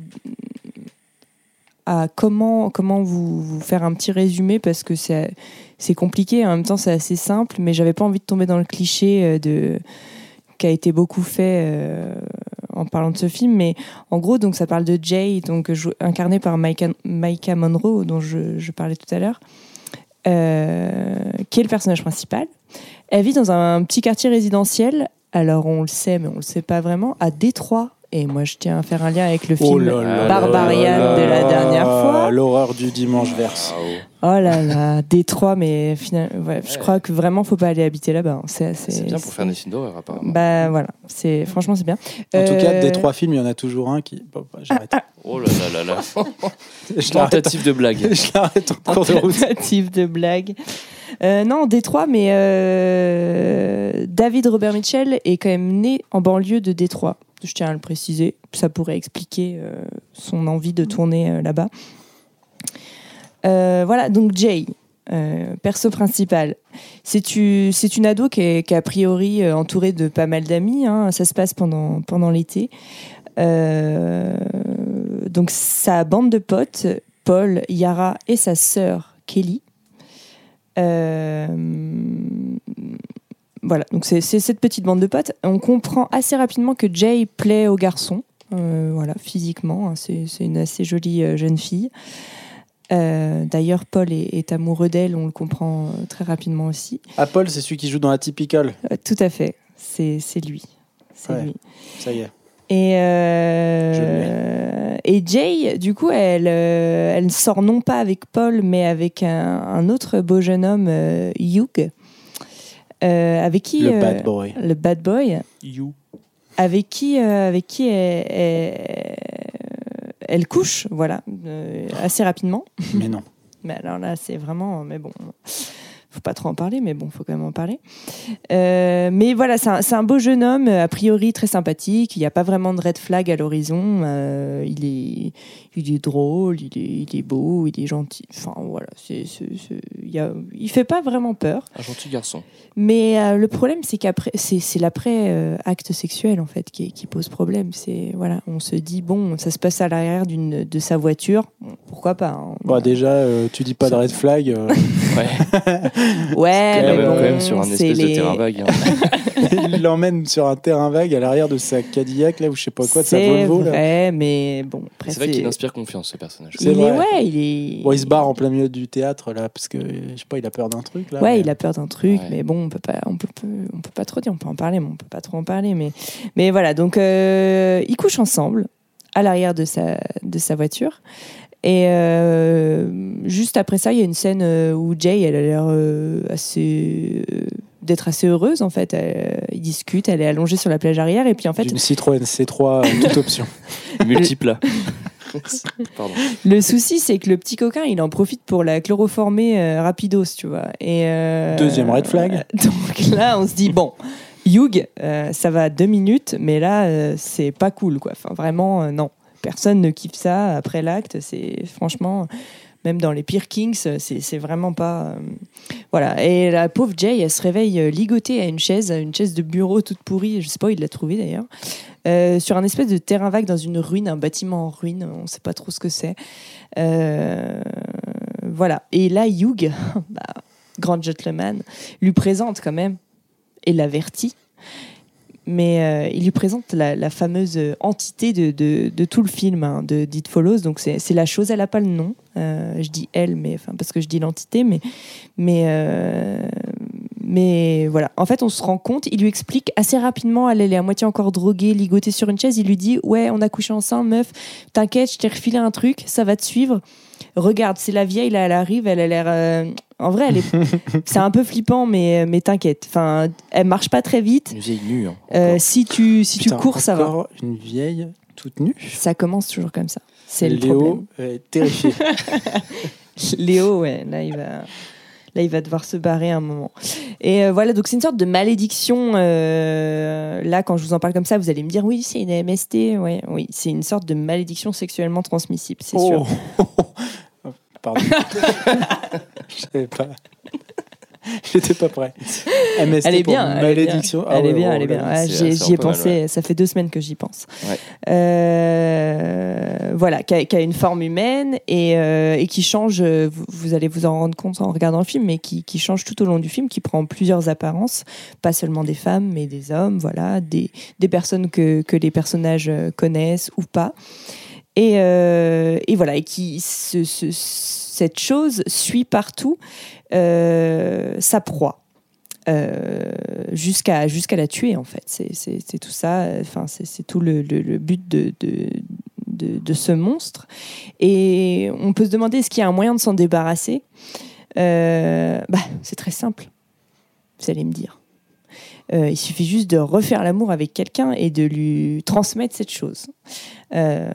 à comment, comment vous, vous faire un petit résumé parce que c'est c'est compliqué, en même temps c'est assez simple, mais j'avais pas envie de tomber dans le cliché euh, de qui a été beaucoup fait euh, en parlant de ce film. Mais en gros, donc ça parle de Jay, donc incarné par Maika Monroe, dont je, parlais tout à l'heure, euh, qui est le personnage principal. Elle vit dans un petit quartier résidentiel. Alors on le sait, mais on le sait pas vraiment, à Détroit. Et moi, je tiens à faire un lien avec le film Barbarian de la dernière fois. L'horreur du dimanche verse. Oh là là, Détroit, mais finalement, ouais, je crois que vraiment, faut pas aller habiter là-bas. hein. C'est assez- C'est bien pour faire des films d'horreur, apparemment. Bah voilà, c'est franchement c'est bien. En tout cas, Euh, des trois films, il y en a toujours un qui. Bon, bah, j'arrête. Oh là là là là. Tentative de blague. Je l'arrête en cours de route. tentative de blague. Euh, non, Détroit, mais euh, David Robert Mitchell est quand même né en banlieue de Détroit. Je tiens à le préciser. Ça pourrait expliquer euh, son envie de tourner euh, là-bas. Euh, voilà, donc Jay, perso principal. C'est une ado qui est, a priori entourée de pas mal d'amis. hein. Ça se passe pendant, l'été. Donc sa bande de potes, Paul, Yara et sa sœur Kelly. Voilà, donc c'est cette petite bande de potes. On comprend assez rapidement que Jay plaît aux garçons, euh, voilà, physiquement. hein, c'est une assez jolie euh, jeune fille. Euh, D'ailleurs, Paul est, est amoureux d'elle, on le comprend très rapidement aussi. Apple, c'est celui qui joue dans la typical. Euh, tout à fait, c'est lui. C'est Ouais. lui. Ça y est. Et, euh, et Jay, du coup, elle, elle sort non pas avec Paul, mais avec un, un autre beau jeune homme, Hugh, euh, avec qui Le euh, bad boy. le bad boy, You. avec qui, euh, avec qui elle, elle- elle couche, voilà, euh, assez rapidement. Mais non. Mais alors là, c'est vraiment. Mais bon, faut pas trop en parler, mais bon, faut quand même en parler. Euh, mais voilà, c'est un, beau jeune homme, a priori très sympathique. Il n'y a pas vraiment de red flag à l'horizon. Euh, il, est, il est drôle, il est, il est beau, il est gentil. Enfin, voilà, c'est, il, y a, il fait pas vraiment peur. Un gentil garçon. Mais euh, le problème, c'est qu'après, c'est, l'après euh, acte sexuel en fait qui, qui pose problème. C'est voilà, on se dit bon, ça se passe à l'arrière d'une de sa voiture, pourquoi pas. hein. Bon, déjà, euh, tu dis pas de red flag. euh, Ouais, Ouais, quand, mais bon, quand même sur un espèce de les- terrain vague. hein. il l'emmène sur un terrain vague à l'arrière de sa Cadillac, là, ou je sais pas quoi, de sa Volvo. Là. vrai, mais bon, après, C'est vrai qu'il inspire confiance, ce personnage. C'est Il est, vrai. ouais, il est. Bon, il se barre en plein milieu du théâtre, là, parce que, je sais pas, il a peur d'un truc, là. Ouais, mais- il a peur d'un truc, Ouais. mais bon, on peut pas, on peut, peut- on peut pas trop dire, on peut en parler, mais on peut pas trop en parler, mais, mais voilà. Donc, euh, ils couchent ensemble à l'arrière de sa, de sa voiture. Et euh, juste après ça, il y a une scène euh, où Jay, elle a l'air euh, assez euh, d'être assez heureuse en fait. Elle- ils discutent, elle est allongée sur la plage arrière, et puis en fait, D'une Citroën C3, euh, toute option. Multiplat. Pardon. Le souci, c'est que le petit coquin, il en profite pour la chloroformer euh, rapidos, tu vois. Et euh, Deuxième red flag. Donc là, on se dit, bon, Hugh, euh, ça va deux minutes, mais là, euh, c'est pas cool, quoi. Enfin, vraiment, euh, non. Personne ne kiffe ça après l'acte. C'est franchement, même dans les pires Kings, c'est vraiment pas. euh, Voilà. Et la pauvre Jay, elle se réveille euh, ligotée à une chaise, à une chaise de bureau toute pourrie. Je sais pas où il l'a trouvée d'ailleurs. Euh, sur un espèce de terrain vague dans une ruine, un bâtiment en ruine. On sait pas trop ce que c'est. Voilà. Et là, Hugh, bah, grand gentleman, lui présente quand même et l'avertit. Mais euh, il lui présente la, fameuse entité de, de- tout le film, hein, de d'It Follows. Donc c'est la chose, elle n'a pas le nom. Euh, je dis elle, mais parce que je dis l'entité, mais mais euh, mais voilà. En fait, on se rend compte. Il lui explique assez rapidement. Elle, elle est à moitié encore droguée, ligotée sur une chaise. Il lui dit ouais, on a couché ensemble, meuf. T'inquiète, je t'ai refilé un truc, ça va te suivre. Regarde, c'est la vieille là, elle arrive, elle a l'air. euh, En vrai, elle est. c'est un peu flippant, mais mais t'inquiète. Enfin, elle marche pas très vite. Une vieille nue. hein, Euh, si tu si Putain, tu cours, ça va. une vieille toute nue. Ça commence toujours comme ça. C'est le Léo problème. est terrifié. Léo, ouais, là il va, là il va devoir se barrer un moment. Et euh, voilà, donc c'est une sorte de malédiction. euh, là, quand je vous en parle comme ça, vous allez me dire oui, c'est une MST. Ouais, oui, c'est une sorte de malédiction sexuellement transmissible, c'est sûr. Oh. Pardon. Je savais pas. J'étais pas prêt. MST Elle est pour bien, elle est bien. malédiction. Elle est bien, elle est bien. Ouais, j'y ai mal, pensé. Ça fait deux semaines que j'y pense. Ouais. Euh, voilà, qui a, une forme humaine et, euh, et qui change. euh, Vous, vous allez vous en rendre compte en regardant le film, mais qui, qui change tout au long du film, qui prend plusieurs apparences, pas seulement des femmes, mais des hommes. Voilà, des, des personnes que, que les personnages connaissent ou pas. Et, euh, et voilà, et qui ce- ce- cette chose suit partout sa proie. Euh, jusqu'à jusqu'à la tuer en fait. C'est tout ça enfin c'est tout le, le- but de, de, de, de ce monstre. Et on peut se demander est-ce qu'il y a un moyen de s'en débarrasser? Euh, bah, c'est très simple. Vous allez me dire Euh, il suffit juste de refaire l'amour avec quelqu'un et de lui transmettre cette chose Euh,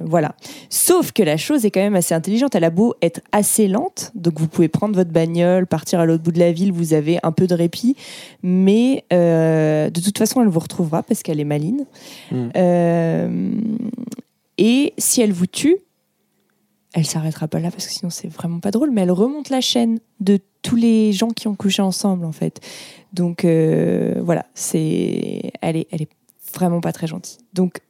voilà. Sauf que la chose est quand même assez intelligente. Elle a beau être assez lente, donc vous pouvez prendre votre bagnole, partir à l'autre bout de la ville, vous avez un peu de répit, mais euh, de toute façon, elle vous retrouvera parce qu'elle est maline. Mm. Euh, et si elle vous tue, elle s'arrêtera pas là parce que sinon c'est vraiment pas drôle, mais elle remonte la chaîne de tous les gens qui ont couché ensemble en fait. Donc euh, voilà, c'est, elle est, elle est vraiment pas très gentille. Donc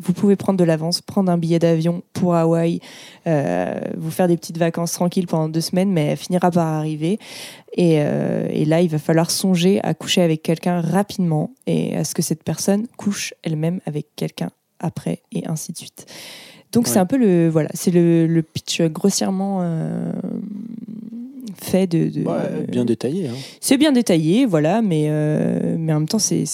vous pouvez prendre de l'avance, prendre un billet d'avion pour Hawaï, euh, vous faire des petites vacances tranquilles pendant deux semaines, mais elle finira par arriver. Et, euh, et là, il va falloir songer à coucher avec quelqu'un rapidement et à ce que cette personne couche elle-même avec quelqu'un après et ainsi de suite. Donc c'est un peu le voilà, c'est le, le pitch grossièrement euh, fait de, de- Ouais, bien détaillé. hein. c'est bien détaillé, voilà, mais, euh, mais en même temps, c'est.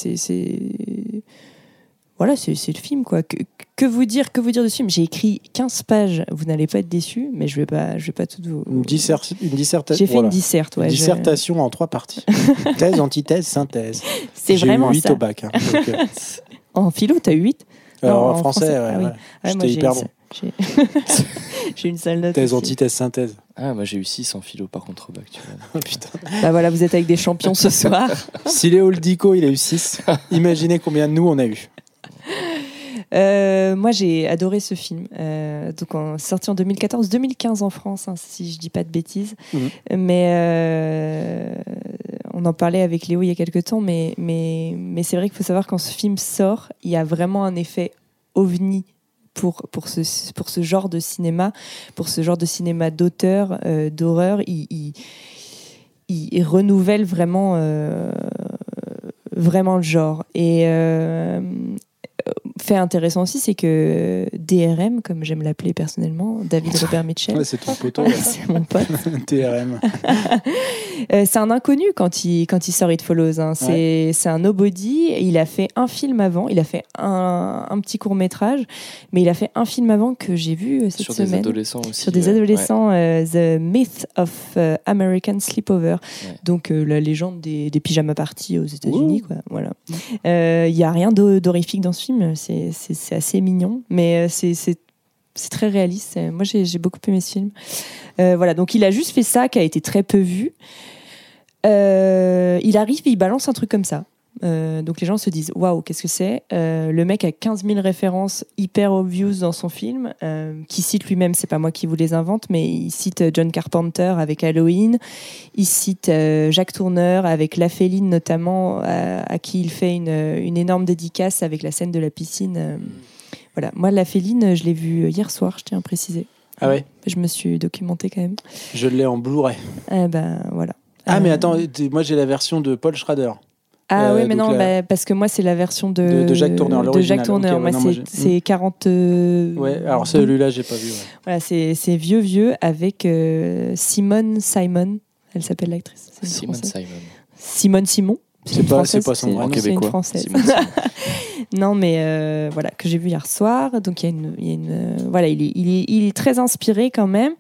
Voilà, c'est le film, quoi. Que, que vous dire, que vous dire de ce film? J'ai écrit 15 pages, vous n'allez pas être déçus, mais je vais pas, je vais pas tout vous. Une, disser- une dissertation. J'ai fait voilà. une disserte, ouais. Une dissertation en trois parties. Thèse, antithèse, synthèse. C'est vraiment eu 8 ça. au bac. hein, donc, euh, En philo, t'as eu 8 alors, en en français, français, ouais, ah oui. ouais. J'étais hyper bon. J'ai une sale note. Thèse, antithèse, synthèse. Ah, moi j'ai eu 6 en philo par contre au bac, tu vois. Putain. Bah voilà, vous êtes avec des champions ce soir. Si Léo le Dico, il a eu 6, imaginez combien de nous on a eu. Euh, moi, j'ai adoré ce film. Euh, donc, en, sorti en 2014-2015 en France, hein, si je dis pas de bêtises. Mhm. Mais euh, on en parlait avec Léo il y a quelques temps. Mais, mais, mais c'est vrai qu'il faut savoir quand ce film sort, il y a vraiment un effet ovni pour, pour, ce, pour ce genre de cinéma, pour ce genre de cinéma d'auteur, euh, d'horreur. Il, il, renouvelle vraiment, euh, vraiment le genre. Et euh, fait intéressant aussi, c'est que DRM, comme j'aime l'appeler personnellement, David Robert Mitchell, Ouais, c'est ton poteau. c'est mon pote. TRM. Euh, c'est un inconnu quand il, quand il sort It Follows. hein. C'est un nobody. Il a fait un film avant. Il a fait un, un petit court métrage. Mais il a fait un film avant que j'ai vu euh, cette Sur des semaine. adolescents aussi. sur des ouais. adolescents, euh, The Myth of euh, American Sleepover. Ouais. Donc euh, la légende des, des pyjama parties aux États-Unis. quoi. Voilà. Euh, Il y a rien d'ho- d'horrifique dans ce film. C'est- C'est assez mignon, mais euh, c'est très réaliste. Moi, j'ai j'ai beaucoup aimé ce film. Euh, voilà, donc il a juste fait ça, qui a été très peu vu. Euh, il arrive et il balance un truc comme ça. Euh, donc les gens se disent waouh qu'est-ce que c'est? Euh, le mec a 15 000 références hyper obvious dans son film euh, qui cite lui-même c'est pas moi qui vous les invente mais il cite John Carpenter avec Halloween il cite euh, Jacques Tourneur avec La Féline notamment à, à qui il fait une, une énorme dédicace avec la scène de la piscine euh, voilà. Moi La Féline je l'ai vue hier soir je tiens à préciser. Ah ouais? Je me suis documentée quand même. Je l'ai en Blu-ray. Eh ben voilà. Ah, mais Euh, attends, moi j'ai la version de Paul Schrader. Ah Euh, oui, mais non, la- bah, parce que moi, c'est la version de, De- de Jacques Tourneur, De. Jacques Tourneur. Ouais, moi, c'est- j'ai- c'est 40. euh, Ouais, alors celui-là, j'ai pas vu. ouais. Voilà, c'est c'est vieux, vieux, avec euh, Simone Simon. Elle s'appelle l'actrice. Simone. Simon. Simone Simon. C'est pas- Française, c'est pas son nom. c'est une Québécois. française. Simone Simon. non, mais euh, voilà, que j'ai vu hier soir. Donc, il y a une. il y a une, euh, voilà, il est, il, est, il est très inspiré quand même.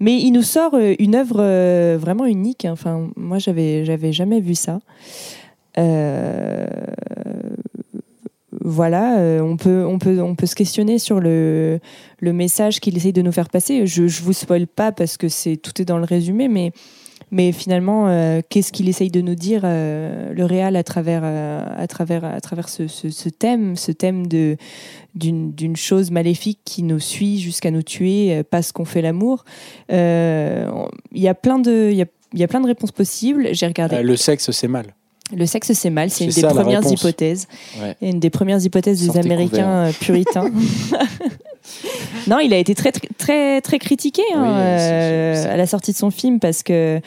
Mais il nous sort une œuvre euh, vraiment unique. Enfin, moi, j'avais j'avais jamais vu ça. Euh, voilà, euh, on, peut, on, peut, on peut se questionner sur le, message qu'il essaye de nous faire passer. Je ne vous spoil pas parce que c'est tout est dans le résumé, mais, finalement, euh, qu'est-ce qu'il essaye de nous dire, le réal, à travers, à travers, à travers ce, thème, ce thème de, d'une, chose maléfique qui nous suit jusqu'à nous tuer parce qu'on fait l'amour. Il y a plein de... Y a, plein de réponses possibles. J'ai regardé. Le sexe, c'est mal. Le sexe, c'est mal. C'est une des premières hypothèses. Une des premières hypothèses des Américains euh, puritains. non, il a été très très très, critiqué hein, Oui, euh, à la sortie de son film parce que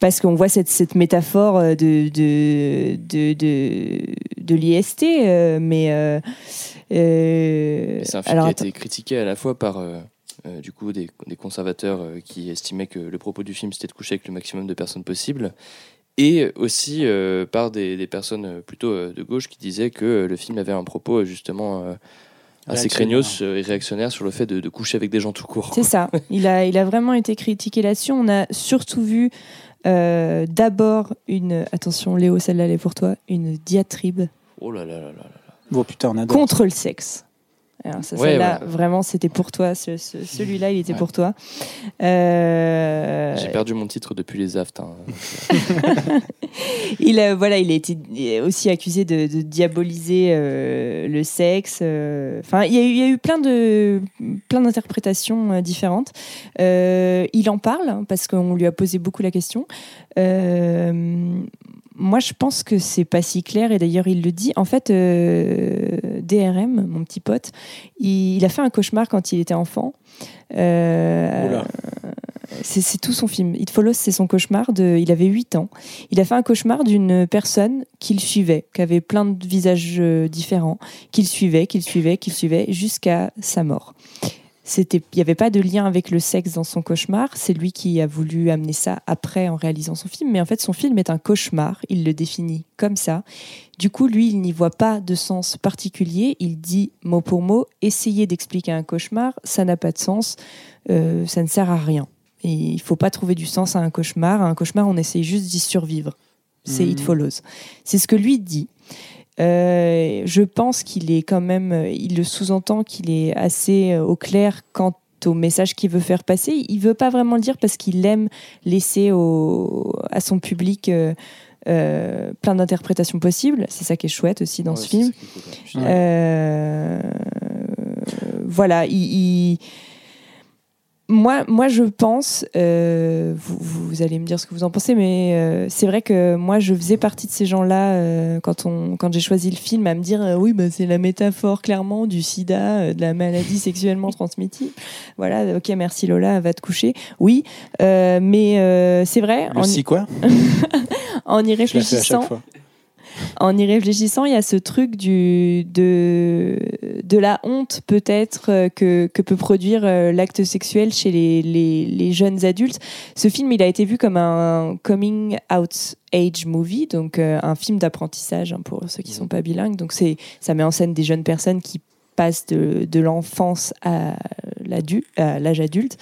parce qu'on voit cette, cette métaphore euh, de de de, de, de l'IST, euh, mais euh, Mais C'est un film alors, qui a été critiqué à la fois par du coup des, des conservateurs qui estimaient que le propos du film c'était de coucher avec le maximum de personnes possible et aussi euh, par des, des personnes euh, plutôt euh, de gauche qui disaient que le film avait un propos justement euh, assez craignos et réactionnaire sur le fait de, de coucher avec des gens tout court. C'est ça. Il a, il a vraiment été critiqué là-dessus. On a surtout vu euh, d'abord une. Attention, Léo, celle-là, elle est pour toi. Une diatribe Oh là là là là là. Bon, putain, on adore. contre le sexe. Alors, ça, Ouais, celle-là, ouais. vraiment, c'était pour toi. Ce- ce- Celui-là, il était Ouais. pour toi. Euh, J'ai perdu mon titre depuis les aftes. hein. il a, voilà, il a été aussi accusé de, de diaboliser euh, le sexe. euh. Enfin, il y, a eu- il y a eu plein de plein d'interprétations euh, différentes. Euh, il en parle hein, parce qu'on lui a posé beaucoup la question. Moi, je pense que c'est pas si clair et d'ailleurs il le dit. En fait, euh, DRM, mon petit pote. Il, il a fait un cauchemar quand il était enfant. Euh, c'est tout son film. It Follows, c'est son cauchemar. De, il avait 8 ans. Il a fait un cauchemar d'une personne qu'il suivait, qui avait plein de visages euh, différents, qu'il suivait, qu'il suivait, qu'il suivait, jusqu'à sa mort. C'était, il n'y avait pas de lien avec le sexe dans son cauchemar. C'est lui qui a voulu amener ça après en réalisant son film. Mais en fait, son film est un cauchemar. Il le définit comme ça. Du coup, lui, il n'y voit pas de sens particulier. Il dit mot pour mot, essayer d'expliquer un cauchemar, ça n'a pas de sens. Euh, ça ne sert à rien. Et il faut pas trouver du sens à un cauchemar. À un cauchemar, on essaye juste d'y survivre. C'est Mhm. It Follows. C'est ce que lui dit. Euh, je pense qu'il est quand même, euh, il le sous-entend qu'il est assez euh, au clair quant au message qu'il veut faire passer. Il veut pas vraiment le dire parce qu'il aime laisser au, à son public euh, euh, plein d'interprétations possibles. C'est ça qui est chouette aussi dans Ouais, ce film. cool. Euh, voilà, il, il- Moi, moi, je pense, euh, vous, vous allez me dire ce que vous en pensez, mais euh, c'est vrai que moi, je faisais partie de ces gens-là euh, quand, on, quand j'ai choisi le film à me dire euh, oui, bah, c'est la métaphore clairement du sida, euh, de la maladie sexuellement transmissible. Voilà, ok, merci Lola, va te coucher. Oui, euh, mais euh, c'est vrai, Le en, si quoi? en y réfléchissant. En y réfléchissant, il y a ce truc du, de, de la honte peut-être euh, que, que peut produire euh, l'acte sexuel chez les, les, les jeunes adultes. Ce film, il a été vu comme un coming out age movie, donc euh, un film d'apprentissage hein, pour ceux qui sont pas bilingues. Donc c'est, ça met en scène des jeunes personnes qui de, l'enfance à l'âge adulte.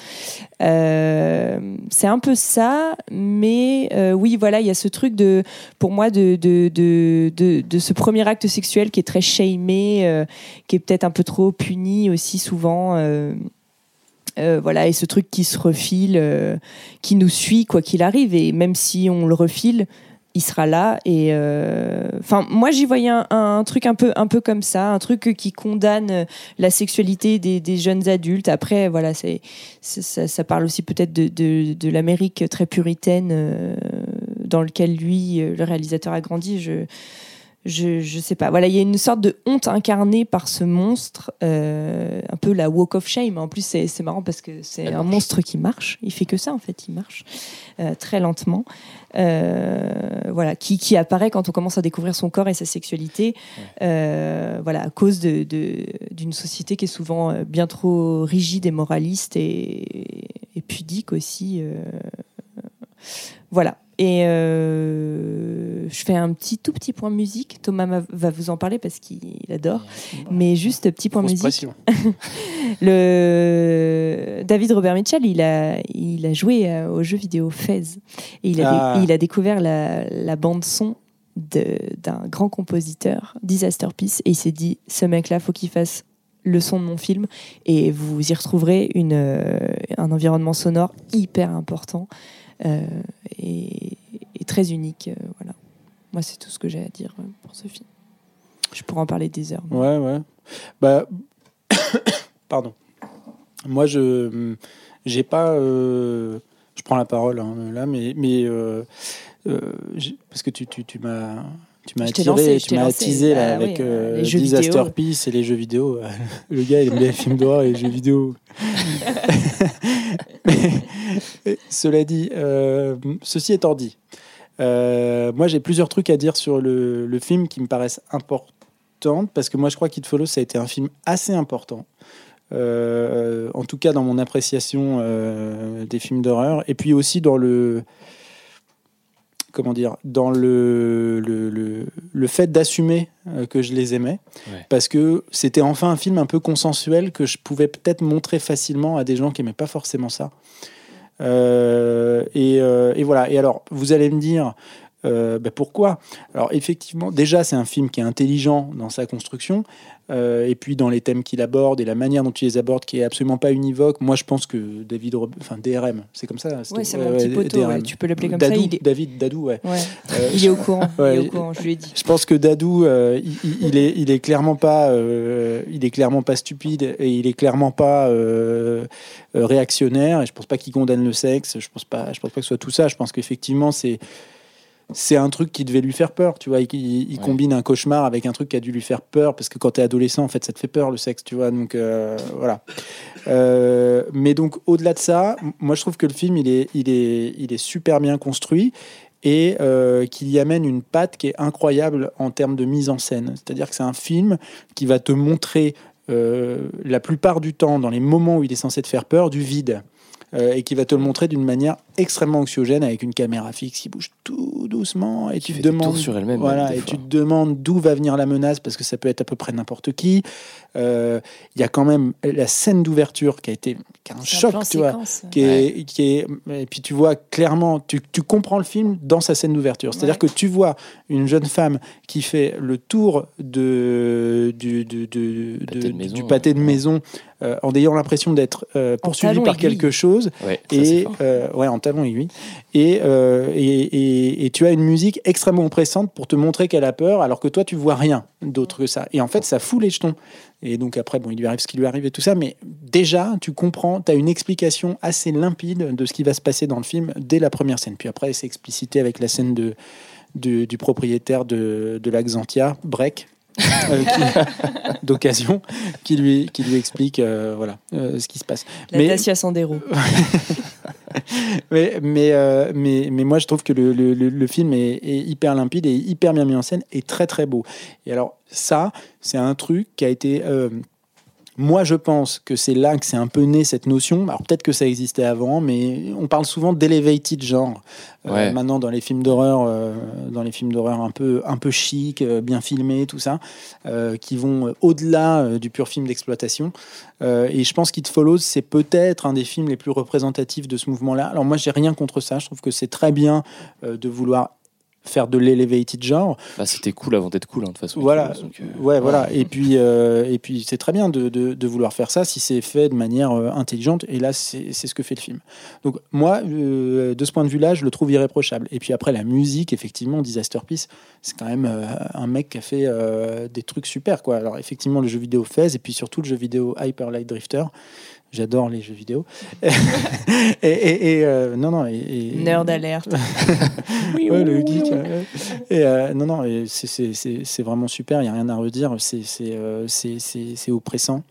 Euh, c'est un peu ça, mais euh, oui, voilà, il y a ce truc de, pour moi, de, de, de, ce premier acte sexuel qui est très shamé, euh, qui est peut-être un peu trop puni aussi souvent. voilà, et ce truc qui se refile, qui nous suit quoi qu'il arrive, et même si on le refile, il sera là. Et euh, enfin, moi j'y voyais un, un truc un peu, un peu comme ça, un truc qui condamne la sexualité des, des jeunes adultes. Après, voilà, c'est, ça, ça parle aussi peut-être de, de, de l'Amérique très puritaine euh, dans lequel lui, le réalisateur, a grandi. Je, je, je sais pas. Voilà, il y a une sorte de honte incarnée par ce monstre, euh, un peu la walk of shame. En plus, c'est c'est marrant parce que c'est un monstre qui marche. Il fait que ça, en fait. Il marche euh, très lentement. Euh, voilà, qui, qui apparaît quand on commence à découvrir son corps et sa sexualité. Euh, voilà, à cause de- de- d'une société qui est souvent euh, bien trop rigide et moraliste et, et pudique aussi. voilà. Et euh, je fais un petit tout petit point musique. Thomas ma- va vous en parler parce qu'il adore. Mais juste petit point Grosse musique. Le David Robert Mitchell, il a, il a joué euh, au jeu vidéo Fez et il a, Ah. il a découvert la, la bande son d'un grand compositeur, Disaster Peace, et il s'est dit ce mec-là, faut qu'il fasse le son de mon film et vous y retrouverez une, euh, un environnement sonore hyper important euh, et, très unique. euh, voilà. Moi, c'est tout ce que j'ai à dire euh, pour ce film. Je pourrais en parler des heures. mais- Ouais, ouais. Bah, pardon. Moi, je j'ai pas. euh, je prends la parole hein, là, mais mais euh, euh, parce que tu tu tu m'as tu m'as attiré, lancé, tu m'as attisé là Bah avec oui, euh, Disaster. Peace et les jeux vidéo. Le gars, il aime bien les films d'horreur et les jeux vidéo. Mais, cela dit, euh, ceci étant dit, euh, moi j'ai plusieurs trucs à dire sur le, le film qui me paraissent importants parce que moi je crois qu'It Follows ça a été un film assez important. Euh, en tout cas dans mon appréciation euh, des films d'horreur et puis aussi dans le comment dire dans le le, le, le fait d'assumer que je les aimais Ouais. parce que c'était enfin un film un peu consensuel que je pouvais peut-être montrer facilement à des gens qui aimaient pas forcément ça Euh, euh, et voilà. Et alors vous allez me dire euh, bah, pourquoi? Alors effectivement, déjà c'est un film qui est intelligent dans sa construction, euh, et puis dans les thèmes qu'il aborde et la manière dont il les aborde, qui est absolument pas univoque. Moi, je pense que David, Rob- enfin DRM, c'est comme ça. Ouais, c'est mon petit poteau, ouais, tu peux l'appeler comme Dadou, ça. Il est, David Dadou, ouais. ouais. Euh, il est au courant. il est au courant, je lui ai dit. je pense que Dadou, il, il- est, il est clairement pas, il est clairement pas stupide et il est clairement pas réactionnaire. Et je pense pas qu'il condamne le sexe. Je pense pas, je pense pas que ce soit tout ça. Je pense qu'effectivement c'est c'est un truc qui devait lui faire peur, tu vois. Il, il- il Ouais. combine un cauchemar avec un truc qui a dû lui faire peur, parce que quand t'es adolescent, en fait, ça te fait peur le sexe, tu vois. Donc euh, voilà. Euh, mais donc au-delà de ça, moi je trouve que le film il est, il est, il est super bien construit et euh, qu'il y amène une patte qui est incroyable en termes de mise en scène. C'est-à-dire que c'est un film qui va te montrer la plupart du temps, dans les moments où il est censé te faire peur, du vide. Euh, et qui va te le montrer d'une manière extrêmement anxiogène avec une caméra fixe qui bouge tout doucement et Qui tu fait te demandes sur elle-même, voilà et fois. tu te demandes d'où va venir la menace parce que ça peut être à peu près n'importe qui Euh, il y a quand même la scène d'ouverture qui a été qui a un choc tu vois qui est, qui est, et puis tu vois clairement, tu, tu comprends le film dans sa scène d'ouverture. C'est-à-dire que tu vois une jeune femme qui fait le tour de, du, du, du- Pâté de- de maison, du pâté de ouais. maison euh, en ayant l'impression d'être euh, poursuivi par quelque chose. Ouais, Et euh, ouais, en talon aiguille. Et, euh, et, et, et tu as une musique extrêmement oppressante pour te montrer qu'elle a peur, alors que toi, tu vois rien d'autre que ça. Et en fait, ça fout les jetons. Et donc après, bon, il lui arrive ce qui lui arrive et tout ça, mais déjà, tu comprends, tu as une explication assez limpide de ce qui va se passer dans le film dès la première scène. Puis après, c'est explicité avec la scène de, du, du propriétaire de, de la Xantia, Breck. euh, d'occasion qui lui qui lui explique euh, voilà euh, ce qui se passe La Mais- Dacia Sandero. mais, mais, mais, mais moi, je trouve que le, le- le- le film est, est hyper limpide et hyper bien mis en scène et très très beau. Et alors, ça, c'est un truc qui a été. Moi, je pense que c'est là que c'est un peu né cette notion. Alors, peut-être que ça existait avant, mais on parle souvent d'elevated genre. Euh, maintenant, dans les films d'horreur, euh, dans les films d'horreur un peu, un peu chic, euh, bien filmés, tout ça, qui vont au-delà du pur film d'exploitation. Et je pense qu'It Follows, c'est peut-être un des films les plus représentatifs de ce mouvement-là. Alors moi, j'ai rien contre ça. Je trouve que c'est très bien de vouloir faire de l'elevated genre. Bah, c'était cool avant d'être cool, hein, de toute façon. Voilà, Donc, euh, ouais, voilà. Et puis, euh, et puis c'est très bien de, de- de vouloir faire ça si c'est fait de manière euh, intelligente. Et là, c'est c'est ce que fait le film. Donc moi, de ce point de vue-là, je le trouve irréprochable. Et puis après, la musique, effectivement, Disaster Peace, c'est quand même un mec qui a fait des trucs super, quoi. Alors effectivement, le jeu vidéo Fez, et puis surtout le jeu vidéo Hyper Light Drifter. J'adore les jeux vidéo. et et, et, euh, non, non. Et, et- Nerd alerte. Ouais, le geek. ouais. Et, euh, non, non, c'est- vraiment super, il n'y a rien à redire. Euh, c'est oppressant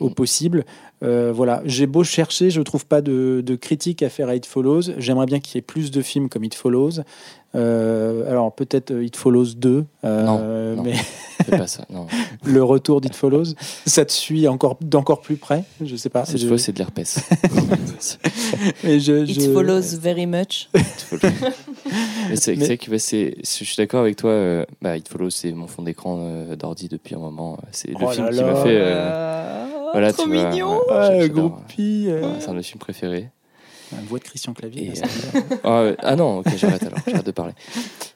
au possible. Euh, voilà, j'ai beau chercher, je ne trouve pas de, de critique à faire à It Follows. J'aimerais bien qu'il y ait plus de films comme It Follows. Euh, alors peut-être euh, It Follows 2, euh, Non, non. mais fais pas ça. Non. le retour d'It Follows, ça te suit encore d'encore plus près. Je sais pas. Cette je- fois, c'est de l'herpès. je- It je- follows very much. C'est Mais- que je suis d'accord avec toi. euh, bah, It Follows, c'est mon fond d'écran euh, d'ordi depuis un moment. C'est le Oh film là qui m'a fait. Euh, voilà, trop tu vois, mignon. ouais, Ouais, j'adore. groupie. euh, Ouais, c'est un de mes films préférés. La voix de Christian Clavier. Et, ça- Ah, ouais. Ah non, ok, j'arrête alors, j'arrête de parler.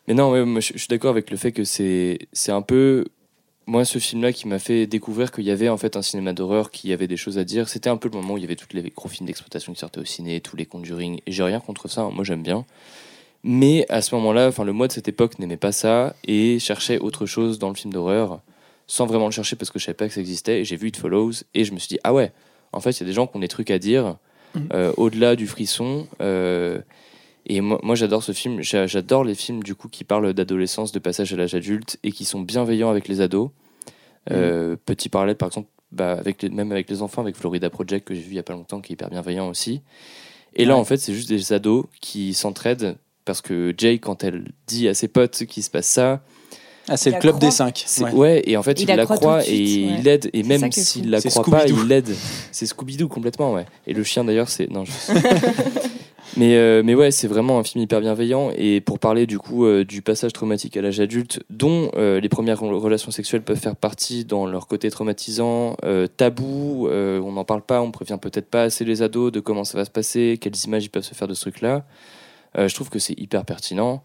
Mais non, ouais, moi, je, je suis d'accord avec le fait que c'est c'est un peu moi ce film-là qui m'a fait découvrir qu'il y avait en fait un cinéma d'horreur qui avait des choses à dire. C'était un peu le moment où il y avait tous les gros films d'exploitation qui sortaient au ciné, tous les Conjuring. Et j'ai rien contre ça, hein, moi j'aime bien. Mais à ce moment-là, enfin le moi de cette époque n'aimait pas ça et cherchait autre chose dans le film d'horreur sans vraiment le chercher parce que je savais pas que ça existait. Et j'ai vu It Follows et je me suis dit ah ouais, en fait il y a des gens qui ont des trucs à dire euh, au-delà du frisson. euh, et moi, moi j'adore ce film. J'a- J'adore les films du coup qui parlent d'adolescence, de passage à l'âge adulte et qui sont bienveillants avec les ados. Euh, petit parallèle par exemple, bah, avec les- même avec les enfants, avec Florida Project que j'ai vu il y a pas longtemps, qui est hyper bienveillant aussi. Et là Ouais. en fait c'est juste des ados qui s'entraident parce que Jay quand elle dit à ses potes qu'il se passe ça, Ah, c'est le club des cinq. Ouais. ouais. et en fait Il il, la la croit et suite, ouais. il l'aide et même s'il la croit pas il l'aide. C'est Scooby-Doo complètement ouais. Et le chien d'ailleurs c'est non je... mais euh, mais ouais c'est vraiment un film hyper bienveillant. Et pour parler du coup euh, du passage traumatique à l'âge adulte dont euh, les premières re- relations sexuelles peuvent faire partie dans leur côté traumatisant euh, tabou euh, on n'en parle pas on prévient peut-être pas assez les ados de comment ça va se passer quelles images ils peuvent se faire de ce truc là je trouve que c'est hyper pertinent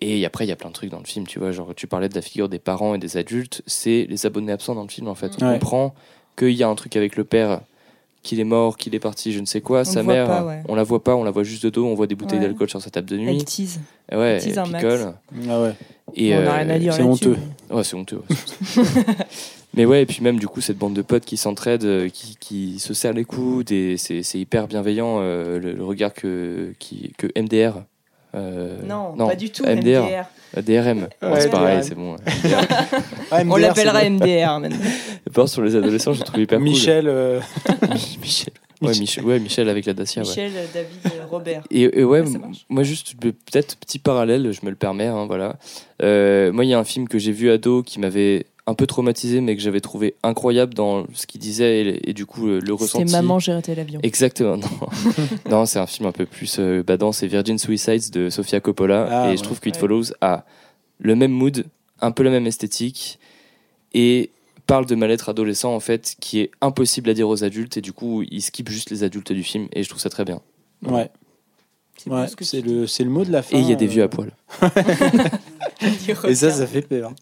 et après, il y a plein de trucs dans le film, tu vois. Genre, tu parlais de la figure des parents et des adultes. C'est les abonnés absents dans le film, en fait. On comprend qu'il y a un truc avec le père, qu'il est mort, qu'il est parti, je ne sais quoi. On Sa mère, pas, ouais. on la voit pas, on la voit juste de dos. On voit des bouteilles Ouais. d'alcool sur sa table de nuit. Elle tease. Et ouais, tease elle un max. picole. Ah ouais. Et, on n'a euh, rien à dire c'est honteux. Ouais, c'est honteux. ouais, c'est honteux. Mais ouais, et puis même du coup, cette bande de potes qui s'entraident, euh, qui, qui se serrent les coudes, et c'est c'est hyper bienveillant euh, le, le regard que, qui, que MDR, Euh, Non, non, pas du tout. MDR. MDR. Euh, DRM. Ouais, c'est pareil, c'est bon. On l'appellera MDR maintenant. Sur les adolescents, j'ai trouvé hyper bon. cool. Michel. euh, Mi- Michel. Ouais, Michel, ouais, Michel avec la Dacia. ouais. Michel, David, euh, Robert. Et, et ouais, moi juste pe- peut-être petit parallèle, je me le permets, hein, voilà. Euh, moi, il y a un film que j'ai vu ado qui m'avait un peu traumatisé, mais que j'avais trouvé incroyable dans ce qu'il disait et, et du coup le, le ressenti. C'était Maman, j'ai raté l'avion. Exactement. Non, non c'est un film un peu plus euh, badant. C'est Virgin Suicides de Sofia Coppola Ah, et ouais. je trouve que It Ouais. Follows a le même mood, un peu la même esthétique et parle de mal-être adolescent en fait qui est impossible à dire aux adultes et du coup il skip juste les adultes du film et je trouve ça très bien. Ouais, C'est ouais, c'est le, c'est le mot de la fin. Et il y a des euh, vieux à poil. Et ça, ça fait peur.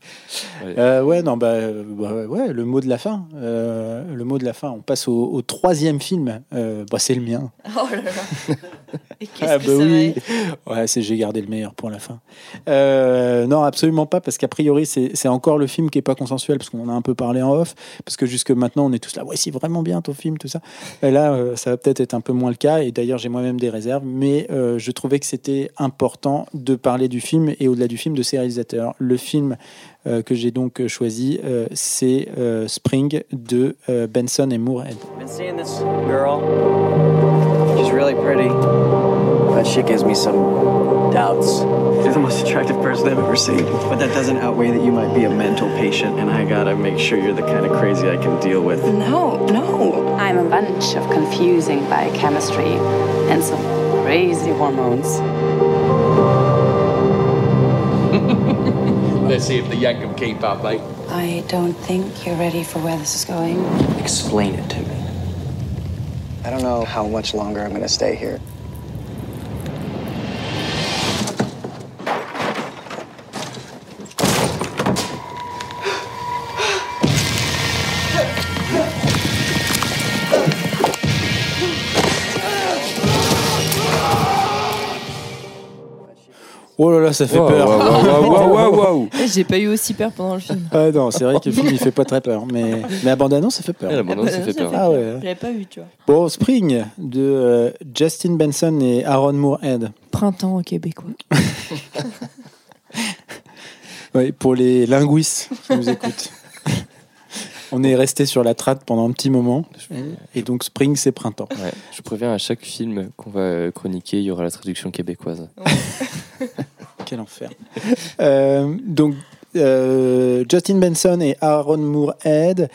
Ouais. Euh, ouais, non, bah, euh, bah, ouais, le mot de la fin. euh, le mot de la fin. On passe au, au troisième film. Euh, bah, c'est le mien. Oh là là. Et qu'est-ce Ah, que bah ça oui. Ouais, c'est j'ai gardé le meilleur pour la fin. Euh, non, absolument pas, parce qu'a priori, c'est c'est encore le film qui est pas consensuel, parce qu'on en a un peu parlé en off, parce que jusque maintenant, on est tous là, ouais, c'est vraiment bien ton film, tout ça. Et là, euh, ça va peut-être être un peu moins le cas, et d'ailleurs, j'ai moi-même des réserves, mais euh, je trouvais que c'était important de parler du film, et au-delà du film, de ses réalisateurs. Le film euh, que j'ai donc choisi, euh, c'est euh, Spring de euh, Benson et Moorhead. But she gives me some doubts. She's the most attractive person I've ever seen. But that doesn't outweigh that you might be a mental patient, and I gotta make sure you're the kind of crazy I can deal with. No, no. I'm a bunch of confusing biochemistry and some crazy hormones. Let's see if the yank can keep up, mate. I don't think you're ready for where this is going. Explain it to me. I don't know how much longer I'm gonna stay here. Oh là là, ça fait peur. waouh, waouh, waouh, waouh, waouh. Eh, J'ai pas eu aussi peur pendant le film. Ah non, c'est vrai que le film il fait pas très peur, mais, mais la bande-annonce ça fait peur. Ouais, la bande-annonce, ça fait peur. Ah ouais. Je l'avais pas vu, tu vois. Bon, Spring de euh, Justin Benson et Aaron Moorhead. Printemps au québécois. Ouais, pour les linguistes qui nous écoutent. On est resté sur la traite pendant un petit moment. Et donc Spring, c'est printemps. Ouais, je préviens à chaque film qu'on va euh, chroniquer, il y aura la traduction québécoise. Quel enfer. Euh, donc, euh, Justin Benson et Aaron Moorhead,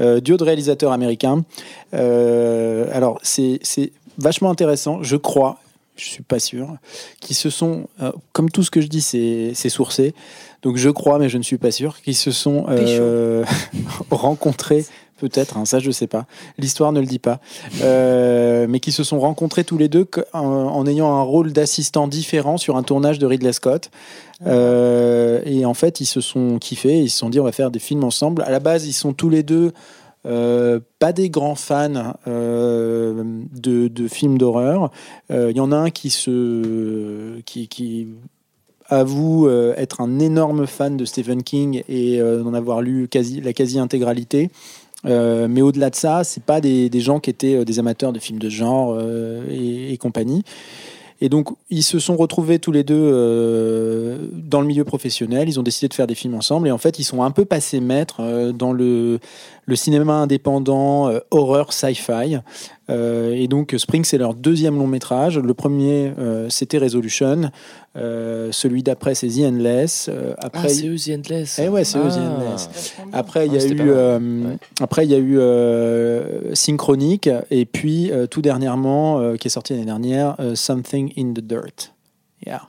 euh, duo de réalisateurs américains. Euh, alors, c'est vachement intéressant, je crois, je suis pas sûr, qui se sont, comme tout ce que je dis, c'est sourcé. Donc, je crois, mais je ne suis pas sûr, qui se sont rencontrés. Peut-être, hein, ça je sais pas. L'histoire ne le dit pas. Euh, mais qui se sont rencontrés tous les deux en, ayant un rôle d'assistant différent sur un tournage de Ridley Scott. Euh, et en fait, ils se sont kiffés, ils se sont dit on va faire des films ensemble. À la base, ils sont tous les deux euh, pas des grands fans de, films d'horreur. Il y en a un qui se qui, avoue être un énorme fan de Stephen King et d'en avoir lu la quasi-intégralité. Euh, mais au-delà de ça, c'est pas des, gens qui étaient euh, des amateurs de films de genre euh, et, compagnie. Et donc, ils se sont retrouvés tous les deux dans le milieu professionnel. Ils ont décidé de faire des films ensemble. Et en fait, ils sont un peu passés maîtres dans le, le cinéma indépendant, euh, horreur, sci-fi. Euh, et donc, Spring, c'est leur deuxième long métrage. Le premier, euh, c'était Resolution. Euh, celui d'après, c'est The Endless. Euh, après, Ah, c'est eux, The Endless. Eh ouais, c'est eux, The Ah. Endless. Après, il y Ah, a c'était eu, pas mal. euh, Ouais. après, il y a eu euh, Synchronique et puis euh, tout dernièrement, euh, qui est sorti l'année dernière, euh, Something in the Dirt. Yeah.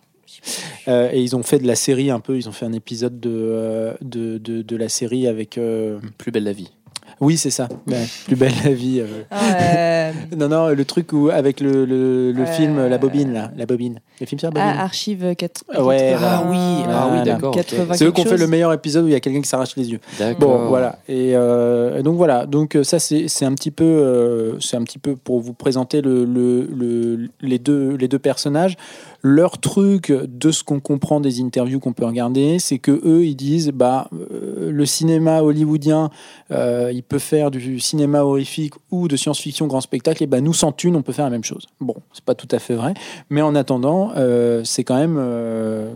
Euh, et ils ont fait de la série un peu, ils ont fait un épisode de, euh, de, de, de la série avec. euh, Plus belle la vie. Oui, c'est ça. Ouais, plus belle la vie. euh. Euh, Non, non, le truc où, avec le, le, le Euh, film, la bobine, là. La bobine. Le film sur la bobine. ah, Archive 4. Ah ouais, Ah oui, ah oui, Voilà. d'accord. ok. 80 C'est eux qui ont fait chose. le meilleur épisode où il y a quelqu'un qui s'arrache les yeux. D'accord. Bon, voilà. Et euh, donc voilà. Donc euh, ça, c'est c'est un petit peu, euh, c'est un petit peu pour vous présenter le, le- le- les deux les deux personnages. Leur truc, de ce qu'on comprend des interviews qu'on peut regarder, c'est que eux, ils disent, bah, euh, le cinéma hollywoodien, euh, il peut faire du cinéma horrifique ou de science-fiction grand spectacle, et ben nous sans thunes, on peut faire la même chose. Bon, c'est pas tout à fait vrai, mais en attendant, euh, c'est quand même,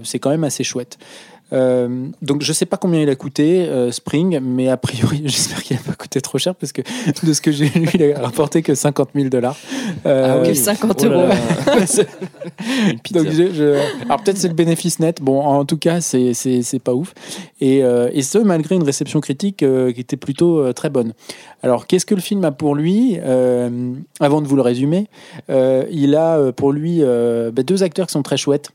c'est quand même assez chouette. Euh, donc je sais pas combien il a coûté euh, Spring, mais a priori j'espère qu'il a pas coûté trop cher parce que de ce que j'ai lu, il a rapporté que 50 000 dollars. Ah oui, 50 Oh là euros. là. Une pizza. Donc, je- je- Alors peut-être c'est le bénéfice net. Bon, en tout cas, c'est c'est c'est pas ouf. Et, euh, et ce malgré une réception critique euh, qui était plutôt euh, très bonne. Alors qu'est-ce que le film a pour lui Euh, Avant de vous le résumer, euh, il a euh, pour lui euh, bah, deux acteurs qui sont très chouettes.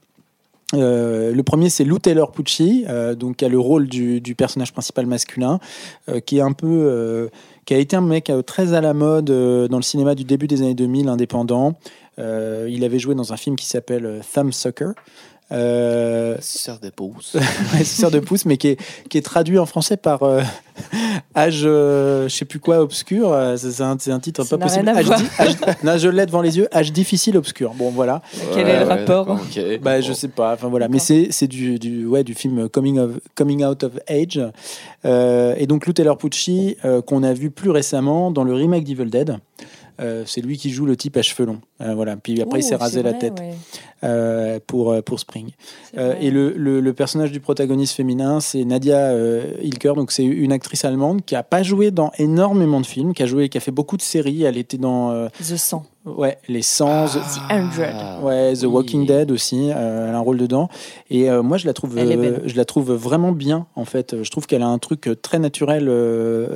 Euh, le premier, c'est Lou Taylor Pucci, euh, donc qui a le rôle du, personnage principal masculin, euh, qui est un peu, qui a été un mec très à la mode dans le cinéma du début des années 2000, indépendant. Il avait joué dans un film qui s'appelle Thumbsucker. Euh, Sœur des pouces. ouais, Suceur de pouce, mais qui est, qui est traduit en français par euh, âge, euh, je sais plus quoi, obscur. Euh, C'est un, titre Ça pas possible. Âge non, je l'ai devant les yeux. Âge difficile, obscur. Bon, voilà. Quel est le rapport ok. Bah, je sais pas. Enfin voilà, mais c'est du, du ouais du film Coming of Coming Out of Age. Euh, et donc Lou Taylor Pucci euh, qu'on a vu plus récemment dans le remake d'Evil Dead. Euh, c'est lui qui joue le type à cheveux longs. Euh, voilà. Puis après il s'est rasé la tête ouais. Euh, pour euh, pour Spring. Euh, et le, le, le personnage du protagoniste féminin, c'est Nadia Hilker. Donc c'est une actrice allemande qui a pas joué dans énormément de films, qui a joué, qui a fait beaucoup de séries. Elle était dans The 100. ouais les 100, The- The 100. Ah, Ouais, The oui. Walking Dead aussi, euh, elle a un rôle dedans. Et euh, moi, je la trouve, euh, je la trouve vraiment bien. En fait, je trouve qu'elle a un truc très naturel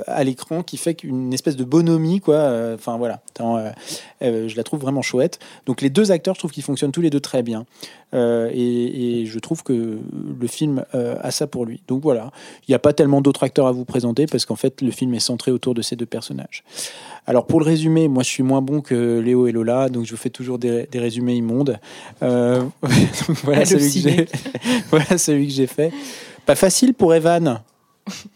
à l'écran qui fait qu'une espèce de bonhomie, quoi. Enfin voilà, je la trouve vraiment chouette. Donc les deux acteurs, je trouve qu'ils fonctionnent tous les deux très bien. Euh, et, et je trouve que le film euh, a ça pour lui. Donc voilà, il n'y a pas tellement d'autres acteurs à vous présenter parce qu'en fait, le film est centré autour de ces deux personnages. Alors pour le résumé, moi je suis moins bon que Léo et Lola, donc je vous fais toujours des, des résumés immondes. Euh, voilà, celui que voilà celui que j'ai fait. Pas facile pour Evan.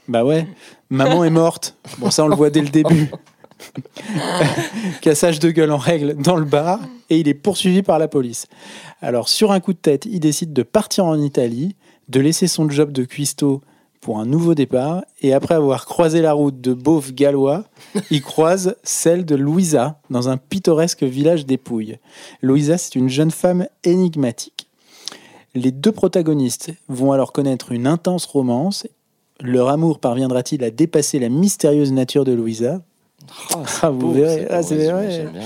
Bah ouais, maman est morte. Bon ça on le voit dès le début. Cassage de gueule en règle dans le bar et il est poursuivi par la police. Alors sur un coup de tête, il décide de partir en Italie, de laisser son job de cuistot pour un nouveau départ et après avoir croisé la route de beauf gallois, il croise celle de Louisa dans un pittoresque village des Pouilles. Louisa, c'est une jeune femme énigmatique. Les deux protagonistes vont alors connaître une intense romance. Leur amour parviendra-t-il à dépasser la mystérieuse nature de Louisa? Ah, Ah, vous beau, verrez. c'est Ah, c'est vrai. bien.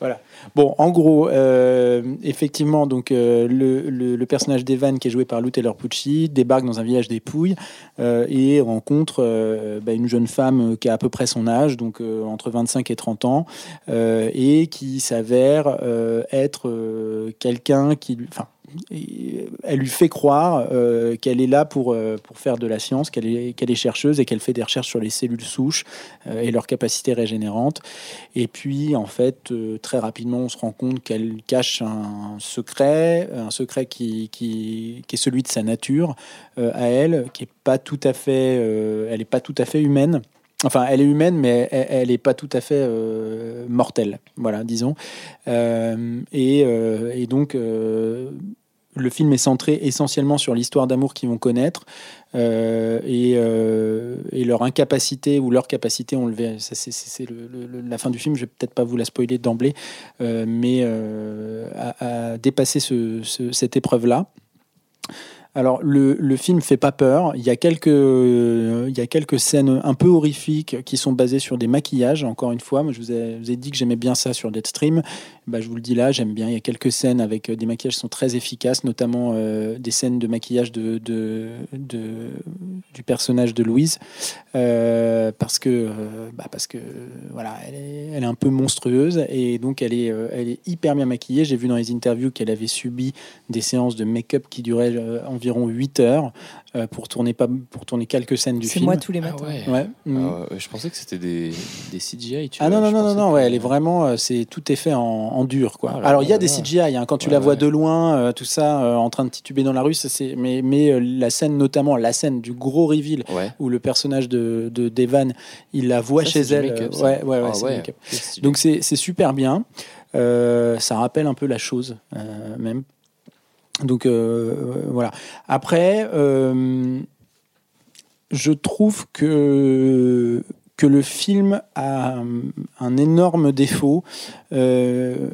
Voilà. Bon, en gros, euh, effectivement, donc euh, le, le- le personnage d'Evan, qui est joué par Lou Taylor Pucci, débarque dans un village des Pouilles euh, et rencontre bah, une jeune femme qui a à peu près son âge, donc entre 25 et 30 ans, et qui s'avère être quelqu'un qui, lui- enfin, elle lui fait croire euh, qu'elle est là pour, euh, pour faire de la science, qu'elle est, qu'elle est chercheuse et qu'elle fait des recherches sur les cellules souches euh, et leurs capacités régénérantes. Et puis, en fait, euh, très rapidement, on se rend compte qu'elle cache un secret, un secret qui, qui, est celui de sa nature euh, à elle, qui est pas tout à fait, euh, elle est pas tout à fait humaine. Enfin, elle est humaine, mais elle- n'est pas tout à fait euh, mortelle, voilà, disons. Euh, et, euh, donc, euh, le film est centré essentiellement sur l'histoire d'amour qu'ils vont connaître euh, et, euh, et leur incapacité ou leur capacité, on le verra, c'est, la fin du film, je vais peut-être pas vous la spoiler d'emblée, euh, mais à, dépasser ce- ce- cette épreuve-là. Alors, le, le film fait pas peur. Il y, a quelques, il y a quelques scènes un peu horrifiques qui sont basées sur des maquillages. Encore une fois, moi, je vous ai, vous ai dit que j'aimais bien ça sur Deadstream. Bah, je vous le dis là, j'aime bien. Il y a quelques scènes avec euh, des maquillages qui sont très efficaces, notamment euh, des scènes de maquillage de, de, du personnage de Louise. Euh, parce que, bah, parce que voilà, elle est, elle est un peu monstrueuse et donc elle est, elle est hyper bien maquillée. J'ai vu dans les interviews qu'elle avait subi des séances de make-up qui duraient euh, environ 8 heures euh, pour, tourner pas, pour tourner quelques scènes du C'est film. moi tous les Ah matins. ouais. Ouais. Ah Mm. je pensais que c'était des, des CGI. Tu Ah vois, non, non, non, non, que- ouais, elle est vraiment, euh, c'est tout est fait en, en dur, quoi. Ah là Alors, il y a là des. CGI, hein, quand tu Ouais, la vois ouais. de loin, euh, tout ça, euh, en train de tituber dans la rue, ça, c'est, mais, mais euh, la scène, notamment la scène du gros reveal, Ouais. où le personnage de, de Devan, il la voit Ça, chez c'est elle. euh, ouais, ouais, ouais, Ah c'est c'est. Donc, c'est, c'est super bien. Euh, ça rappelle un peu la chose, euh, même. Donc, euh, voilà. Après, euh, je trouve que le film a un énorme défaut euh,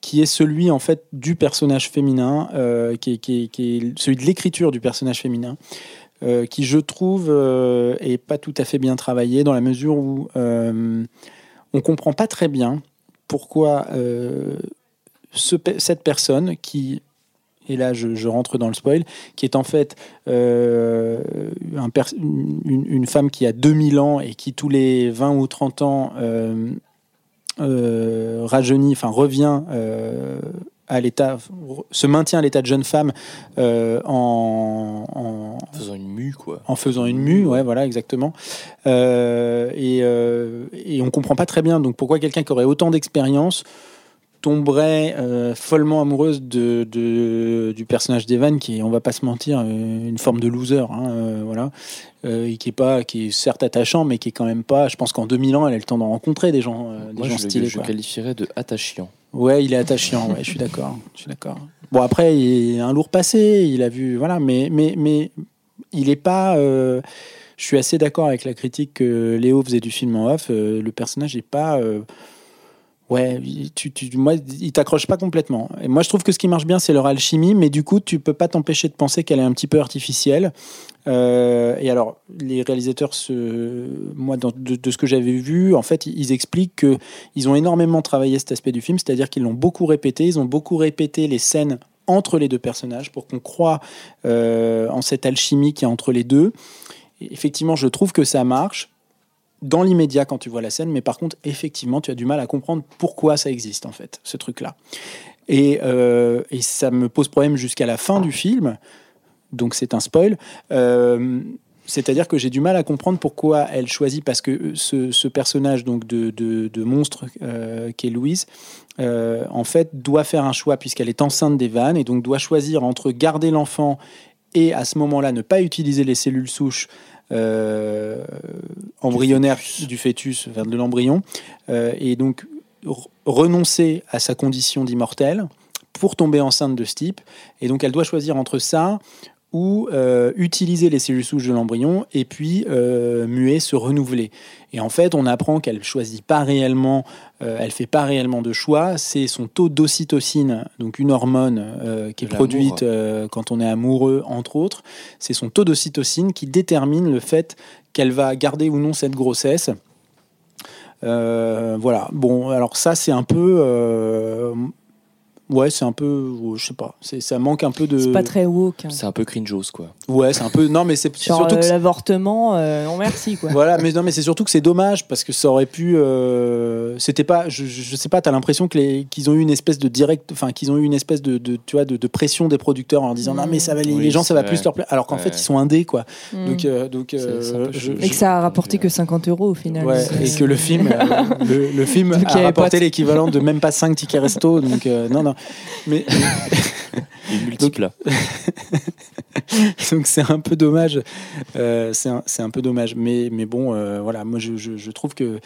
qui est celui en fait du personnage féminin, qui, est, celui de l'écriture du personnage féminin, qui je trouve est pas tout à fait bien travaillé dans la mesure où on comprend pas très bien pourquoi cette personne qui et là je, je rentre dans le spoil, qui est en fait euh, un une, une femme qui a 2000 ans et qui tous les 20 ou 30 ans euh, euh, rajeunit, enfin revient à l'état, se maintient à l'état de jeune femme euh, en, en, En faisant une mue, quoi. en faisant une mue, ouais, voilà, exactement. Euh, et, euh, et on comprend pas très bien donc pourquoi quelqu'un qui aurait autant d'expérience tomberait euh, follement amoureuse de, de- du personnage d'Evan qui est, on va pas se mentir, euh, une forme de loser, hein, euh, voilà, Euh, et qui est pas, qui est certes attachant, mais qui est quand même pas. Je pense qu'en 2000 ans, elle a le temps d'en rencontrer des gens, des Moi, gens je, le- stylés. je quoi. qualifierais de attachant. Ouais, il est attachant. Ouais, je suis d'accord. Je suis d'accord. Bon, après, il a un lourd passé. Il a vu, voilà, mais mais mais il est pas. je suis assez d'accord avec la critique que Léo faisait du film en off. euh, le personnage est pas. euh, Ouais, tu, tu, moi, il t'accroche pas complètement. Et moi, je trouve que ce qui marche bien, c'est leur alchimie, mais du coup, tu peux pas t'empêcher de penser qu'elle est un petit peu artificielle. Euh, et alors, les réalisateurs, moi, de, ce que j'avais vu, en fait, ils expliquent que ils ont énormément travaillé cet aspect du film, c'est-à-dire qu'ils l'ont beaucoup répété, ils ont beaucoup répété les scènes entre les deux personnages pour qu'on croit euh, en cette alchimie qui est entre les deux. Effectivement, je trouve que ça marche dans l'immédiat quand tu vois la scène, mais par contre, effectivement, tu as du mal à comprendre pourquoi ça existe, en fait, ce truc-là. Et, euh, ça me pose problème jusqu'à la fin du film, donc c'est un spoil. Euh, c'est-à-dire que j'ai du mal à comprendre pourquoi elle choisit, parce que ce, ce personnage donc de, monstre euh, qui est Louise, euh, en fait, doit faire un choix puisqu'elle est enceinte des vannes et donc doit choisir entre garder l'enfant et à ce moment-là ne pas utiliser les cellules souches euh, embryonnaires du fœtus, enfin, de l'embryon, euh, et donc renoncer à sa condition d'immortel pour tomber enceinte de ce type. Et donc elle doit choisir entre ça ou euh, utiliser les cellules souches de l'embryon et puis euh, muer, se renouveler. Et en fait, on apprend qu'elle choisit pas réellement, euh, elle fait pas réellement de choix. C'est son taux d'ocytocine, donc une hormone euh, qui est produite euh, quand on est amoureux, entre autres. C'est son taux d'ocytocine qui détermine le fait qu'elle va garder ou non cette grossesse. Euh, voilà. Bon, alors ça, c'est un peu. euh, ouais, c'est un peu. Je sais pas. C'est, ça manque un peu de. C'est pas très woke. hein. C'est un peu cringeos, quoi. Ouais, c'est un peu. Non, mais c'est surtout euh, que. c'est- l'avortement, euh, non merci quoi. Voilà, mais non, mais c'est surtout que c'est dommage parce que ça aurait pu. euh, C'était pas. Je, je sais pas. T'as l'impression que les qu'ils ont eu une espèce de direct. Enfin, qu'ils ont eu une espèce de, de tu vois de, de pression des producteurs en leur disant Mm. non mais ça va les, Oui, les gens ça va plus leur plaire. Alors qu'en Ouais. fait ils sont indés quoi. Mm. Donc euh, donc euh, je- Et que ça a rapporté que 50 euros au final. Ouais, et que le film, euh, le, le film a avait rapporté de- l'équivalent de même pas 5 tickets resto. Donc, non, non. Mais, Les multiples, là. donc, c'est un peu dommage. Euh, c'est un, un peu dommage. Mais, mais bon, euh, voilà, moi, je, je, je trouve que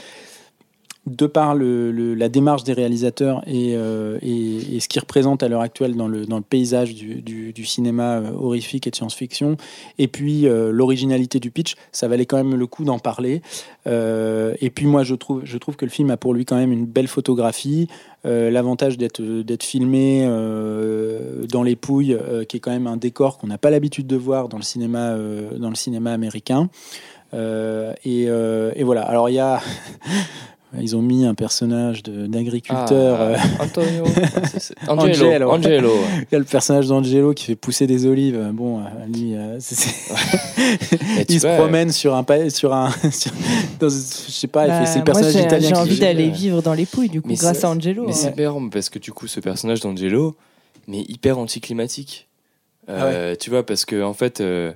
de par la démarche des réalisateurs et, euh, et, ce qu'ils représentent à l'heure actuelle dans le, paysage du, cinéma euh, horrifique et de science-fiction, et puis euh, l'originalité du pitch, ça valait quand même le coup d'en parler. Et puis moi, je trouve, que le film a pour lui quand même une belle photographie, l'avantage d'être filmé dans les Pouilles, qui est quand même un décor qu'on n'a pas l'habitude de voir dans le cinéma, américain. Et, et voilà. Alors il y a Ils ont mis un personnage de- d'agriculteur. Ah, euh, Antonio. Ah, Angelo. Angelo. Angelo. ouais. Il y a le personnage d'Angelo qui fait pousser des olives. Bon, euh, lui, euh, tu il se vois, promène sur un, sur un, sur- dans- je sais pas, il Bah, fait- c'est le moi, personnage j'ai- italien J'ai envie d'aller vivre dans les pouilles, du coup, Mais grâce à Angelo. Mais c'est hyper parce que du coup, ce personnage d'Angelo, mais hyper anticlimatique. Euh, Tu vois, parce que en fait, euh,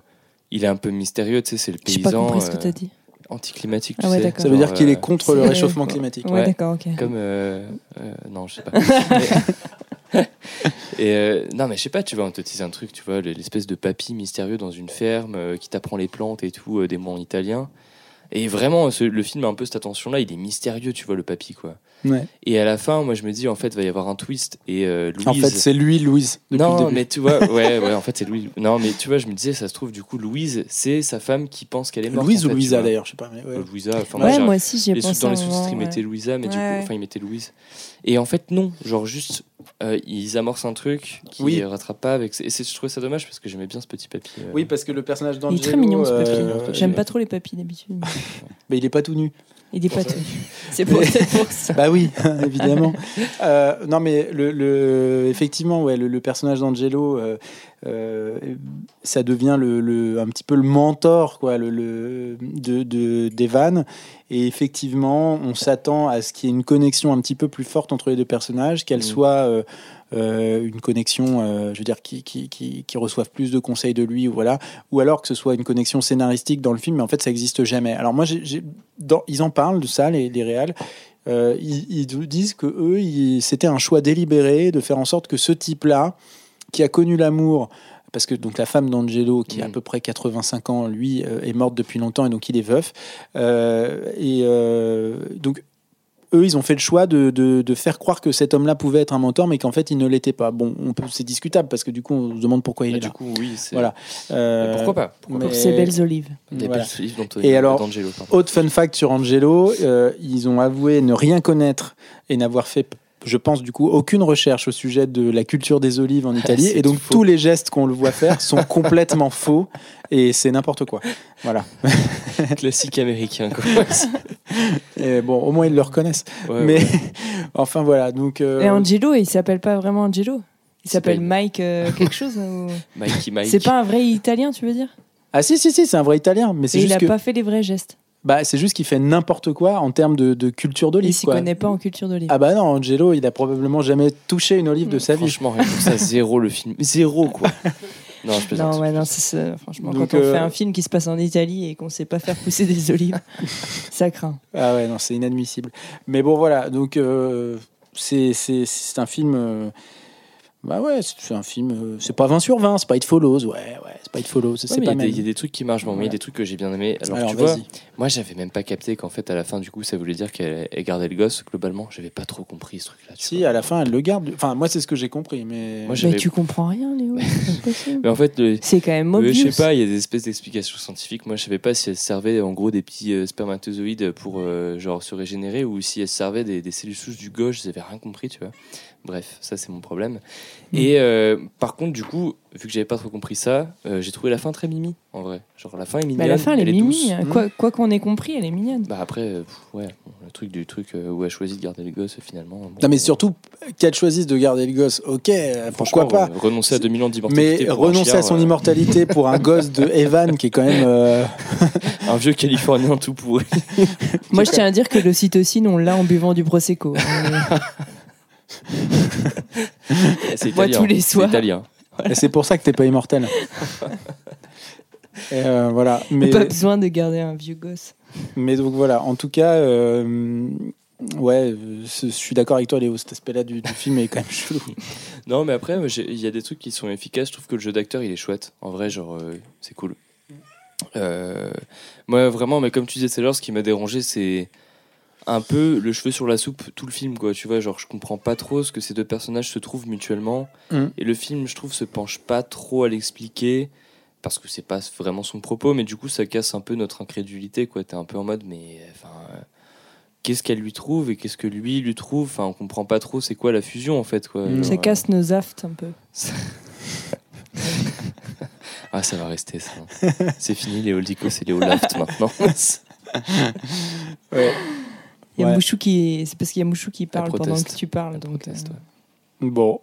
il est un peu mystérieux, tu sais, c'est le J'ai pas paysan. compris ce que euh, t'as dit. Anticlimatique, Ah tu ouais, sais. d'accord. Ça veut dire qu'il euh, est contre le réchauffement climatique. Ouais, d'accord, ok. Comme. euh, euh, non, je sais pas. Et euh, non, mais je sais pas, tu vois, on te tease un truc, tu vois, l'espèce de papy mystérieux dans une ferme euh, qui t'apprend les plantes et tout, euh, des mots en italien. Et vraiment, ce- le film a un peu cette attention-là, il est mystérieux, tu vois, le papy, quoi. Ouais. Et à la fin, moi, je me dis, en fait, il va y avoir un twist. Et euh, Louise. En fait, c'est lui, Louise. Depuis le non, début. mais tu vois, ouais, ouais, en fait, c'est Louise. Non, mais tu vois, je me disais, ça se trouve, du coup, Louise, c'est sa femme qui pense qu'elle est morte. Louise en ou fait, Louisa d'ailleurs, je sais pas. Mais ouais. Euh, Louisa, enfin, Ouais, j'ai moi aussi, j'y ai les sous- pensé Dans les sous-titres, ils ouais. mettaient Louisa, mais du coup, enfin, ils mettaient Louise. Et en fait, non, genre, juste, euh, ils amorcent un truc qui Oui. rattrape pas avec. Et c'est- je trouvais ça dommage parce que j'aimais bien ce petit papy. euh. Oui, parce que le personnage Il d'Angelo. est très mignon ce papy. euh, J'aime pas trop les papys d'habitude. Mais il est pas tout nu. Il est pas tout. C'est pour, ça. Bah oui, évidemment. Euh, non, mais le, le- effectivement, ouais, le, le personnage d'Angelo, euh, euh, ça devient le, le- un petit peu le mentor quoi, le, le- de, de- d'Evan. Et effectivement, on s'attend à ce qu'il y ait une connexion un petit peu plus forte entre les deux personnages, qu'elle Mm. soit une connexion, euh, je veux dire, qui, qui, qui, qui reçoivent plus de conseils de lui, ou voilà, ou alors que ce soit une connexion scénaristique dans le film, mais en fait, ça n'existe jamais. Alors moi, j'ai- dans- ils en parlent de ça, les, les réals. Euh, ils, disent que eux, c'était un choix délibéré de faire en sorte que ce type-là, qui a connu l'amour, parce que donc la femme d'Angelo, qui a à Mm. peu près 85 ans, lui euh, est morte depuis longtemps et donc il est veuf. Euh, et euh, donc eux, ils ont fait le choix de, de- de faire croire que cet homme-là pouvait être un mentor, mais qu'en fait, il ne l'était pas. Bon, c'est discutable parce que du coup, on se demande pourquoi il Bah, est du là. coup, oui, c'est. Voilà. Euh, Mais pourquoi pas Pourquoi Pour mais- ses belles olives. Des Voilà. belles livres d'Anto- Et alors. Autre fun fact sur Angelo, euh, ils ont avoué ne rien connaître et n'avoir fait, je pense du coup, aucune recherche au sujet de la culture des olives en Italie. Et donc tous les gestes qu'on le voit faire sont complètement faux et c'est n'importe quoi. Voilà. Classique américain, quoi. Et bon, au moins ils le reconnaissent. Ouais, Mais ouais. enfin voilà. Donc euh, Et Angelo, il s'appelle pas vraiment Angelo. Il s'appelle Mike euh, quelque chose. ou- Mikey Mike. C'est pas un vrai italien, tu veux dire? Ah si si si, c'est un vrai Italien, mais c'est il juste a que pas fait les vrais gestes. Bah c'est juste qu'il fait n'importe quoi en termes de, de culture Il d'olive. s'y quoi. connaît pas en culture d'olive. Ah bah non, Angelo, il a probablement jamais touché une olive de sa vie. Franchement, ça, zéro le film. Zéro, quoi. Non, je plaisante. non, ouais, non, ça. Franchement, Donc, quand on euh, fait un film qui se passe en Italie et qu'on sait pas faire pousser des olives, ça craint. Ah ouais, non, c'est inadmissible. Mais bon, voilà, donc euh, c'est c'est- c'est un film. euh, bah ouais, c'est un film. euh, c'est pas 20 sur 20, c'est pas It Follows, ouais, ouais, c'est pas It Follows, c'est mais il y, pas a des- mal. il y a des trucs qui marchent, bon, mais il y a des trucs que j'ai bien aimé. Alors, Alors, tu vois, moi j'avais même pas capté qu'en fait à la fin du coup ça voulait dire qu'elle elle gardait le gosse globalement. J'avais pas trop compris ce truc-là. Si, vois. à la fin, elle le garde. Enfin, moi, c'est ce que j'ai compris, mais. Moi, Mais tu comprends rien, Léo. Mais en fait, le- C'est quand même obvious. je sais pas, il y a des espèces d'explications scientifiques. Moi je savais pas si elle servait en gros des petits euh, spermatozoïdes pour euh, genre se régénérer ou si elle servait des, des cellules souches du gauche. J'avais rien compris, tu vois. Bref, ça c'est mon problème. Mm. Et euh, par contre, du coup, vu que j'avais pas trop compris ça, euh, j'ai trouvé la fin très mimi en vrai. Genre la fin est mignonne. Mais à la fin, elle est mimi. hein. Quoi quoi qu'on ait compris, elle est mignonne. Bah après, euh, pff, ouais, bon, le truc du truc euh, où elle choisit de garder le gosse finalement. bon, Non, mais euh, surtout, qu'elle choisisse de garder le gosse, ok, pourquoi pas. euh, renoncer à 2000 ans d'immortalité. Mais pour un renoncer à son euh, immortalité pour un gosse de Evan qui est quand même. euh, Un vieux Californien tout pourri. Moi, je tiens à dire que l'ocytocine, on l'a en buvant du Prosecco. C'est Moi, italien. tous les c'est soirs. italien. Et c'est pour ça que t'es pas immortel. Et euh, voilà. Mais, Pas besoin de garder un vieux gosse. mais donc voilà, en tout cas, euh, ouais, je suis d'accord avec toi, Léo. Cet aspect-là du, du film est quand même chelou. Non, mais après, il y a des trucs qui sont efficaces. Je trouve que le jeu d'acteur, il est chouette. En vrai, genre, euh, c'est cool. Euh, moi, vraiment, mais comme tu disais tout à l'heure, ce qui m'a dérangé, c'est un peu le cheveu sur la soupe, tout le film, quoi. Tu vois, genre, je comprends pas trop ce que ces deux personnages se trouvent mutuellement. Mm. Et le film, je trouve, se penche pas trop à l'expliquer. Parce que c'est pas vraiment son propos, mais du coup, ça casse un peu notre incrédulité, quoi. T'es un peu en mode, mais enfin. euh, Qu'est-ce qu'elle lui trouve et qu'est-ce que lui lui trouve? Enfin, on comprend pas trop c'est quoi la fusion en fait. Quoi. Mm. Genre, Ça euh, casse nos aftes un peu. Ah, ça va rester ça. c'est fini, les Oldicos et les Olaft maintenant. Ouais. Il y a Ouais. Mouchou qui... C'est parce qu'il y a Mouchou qui parle pendant que tu parles. Donc, proteste, euh, ouais. Bon,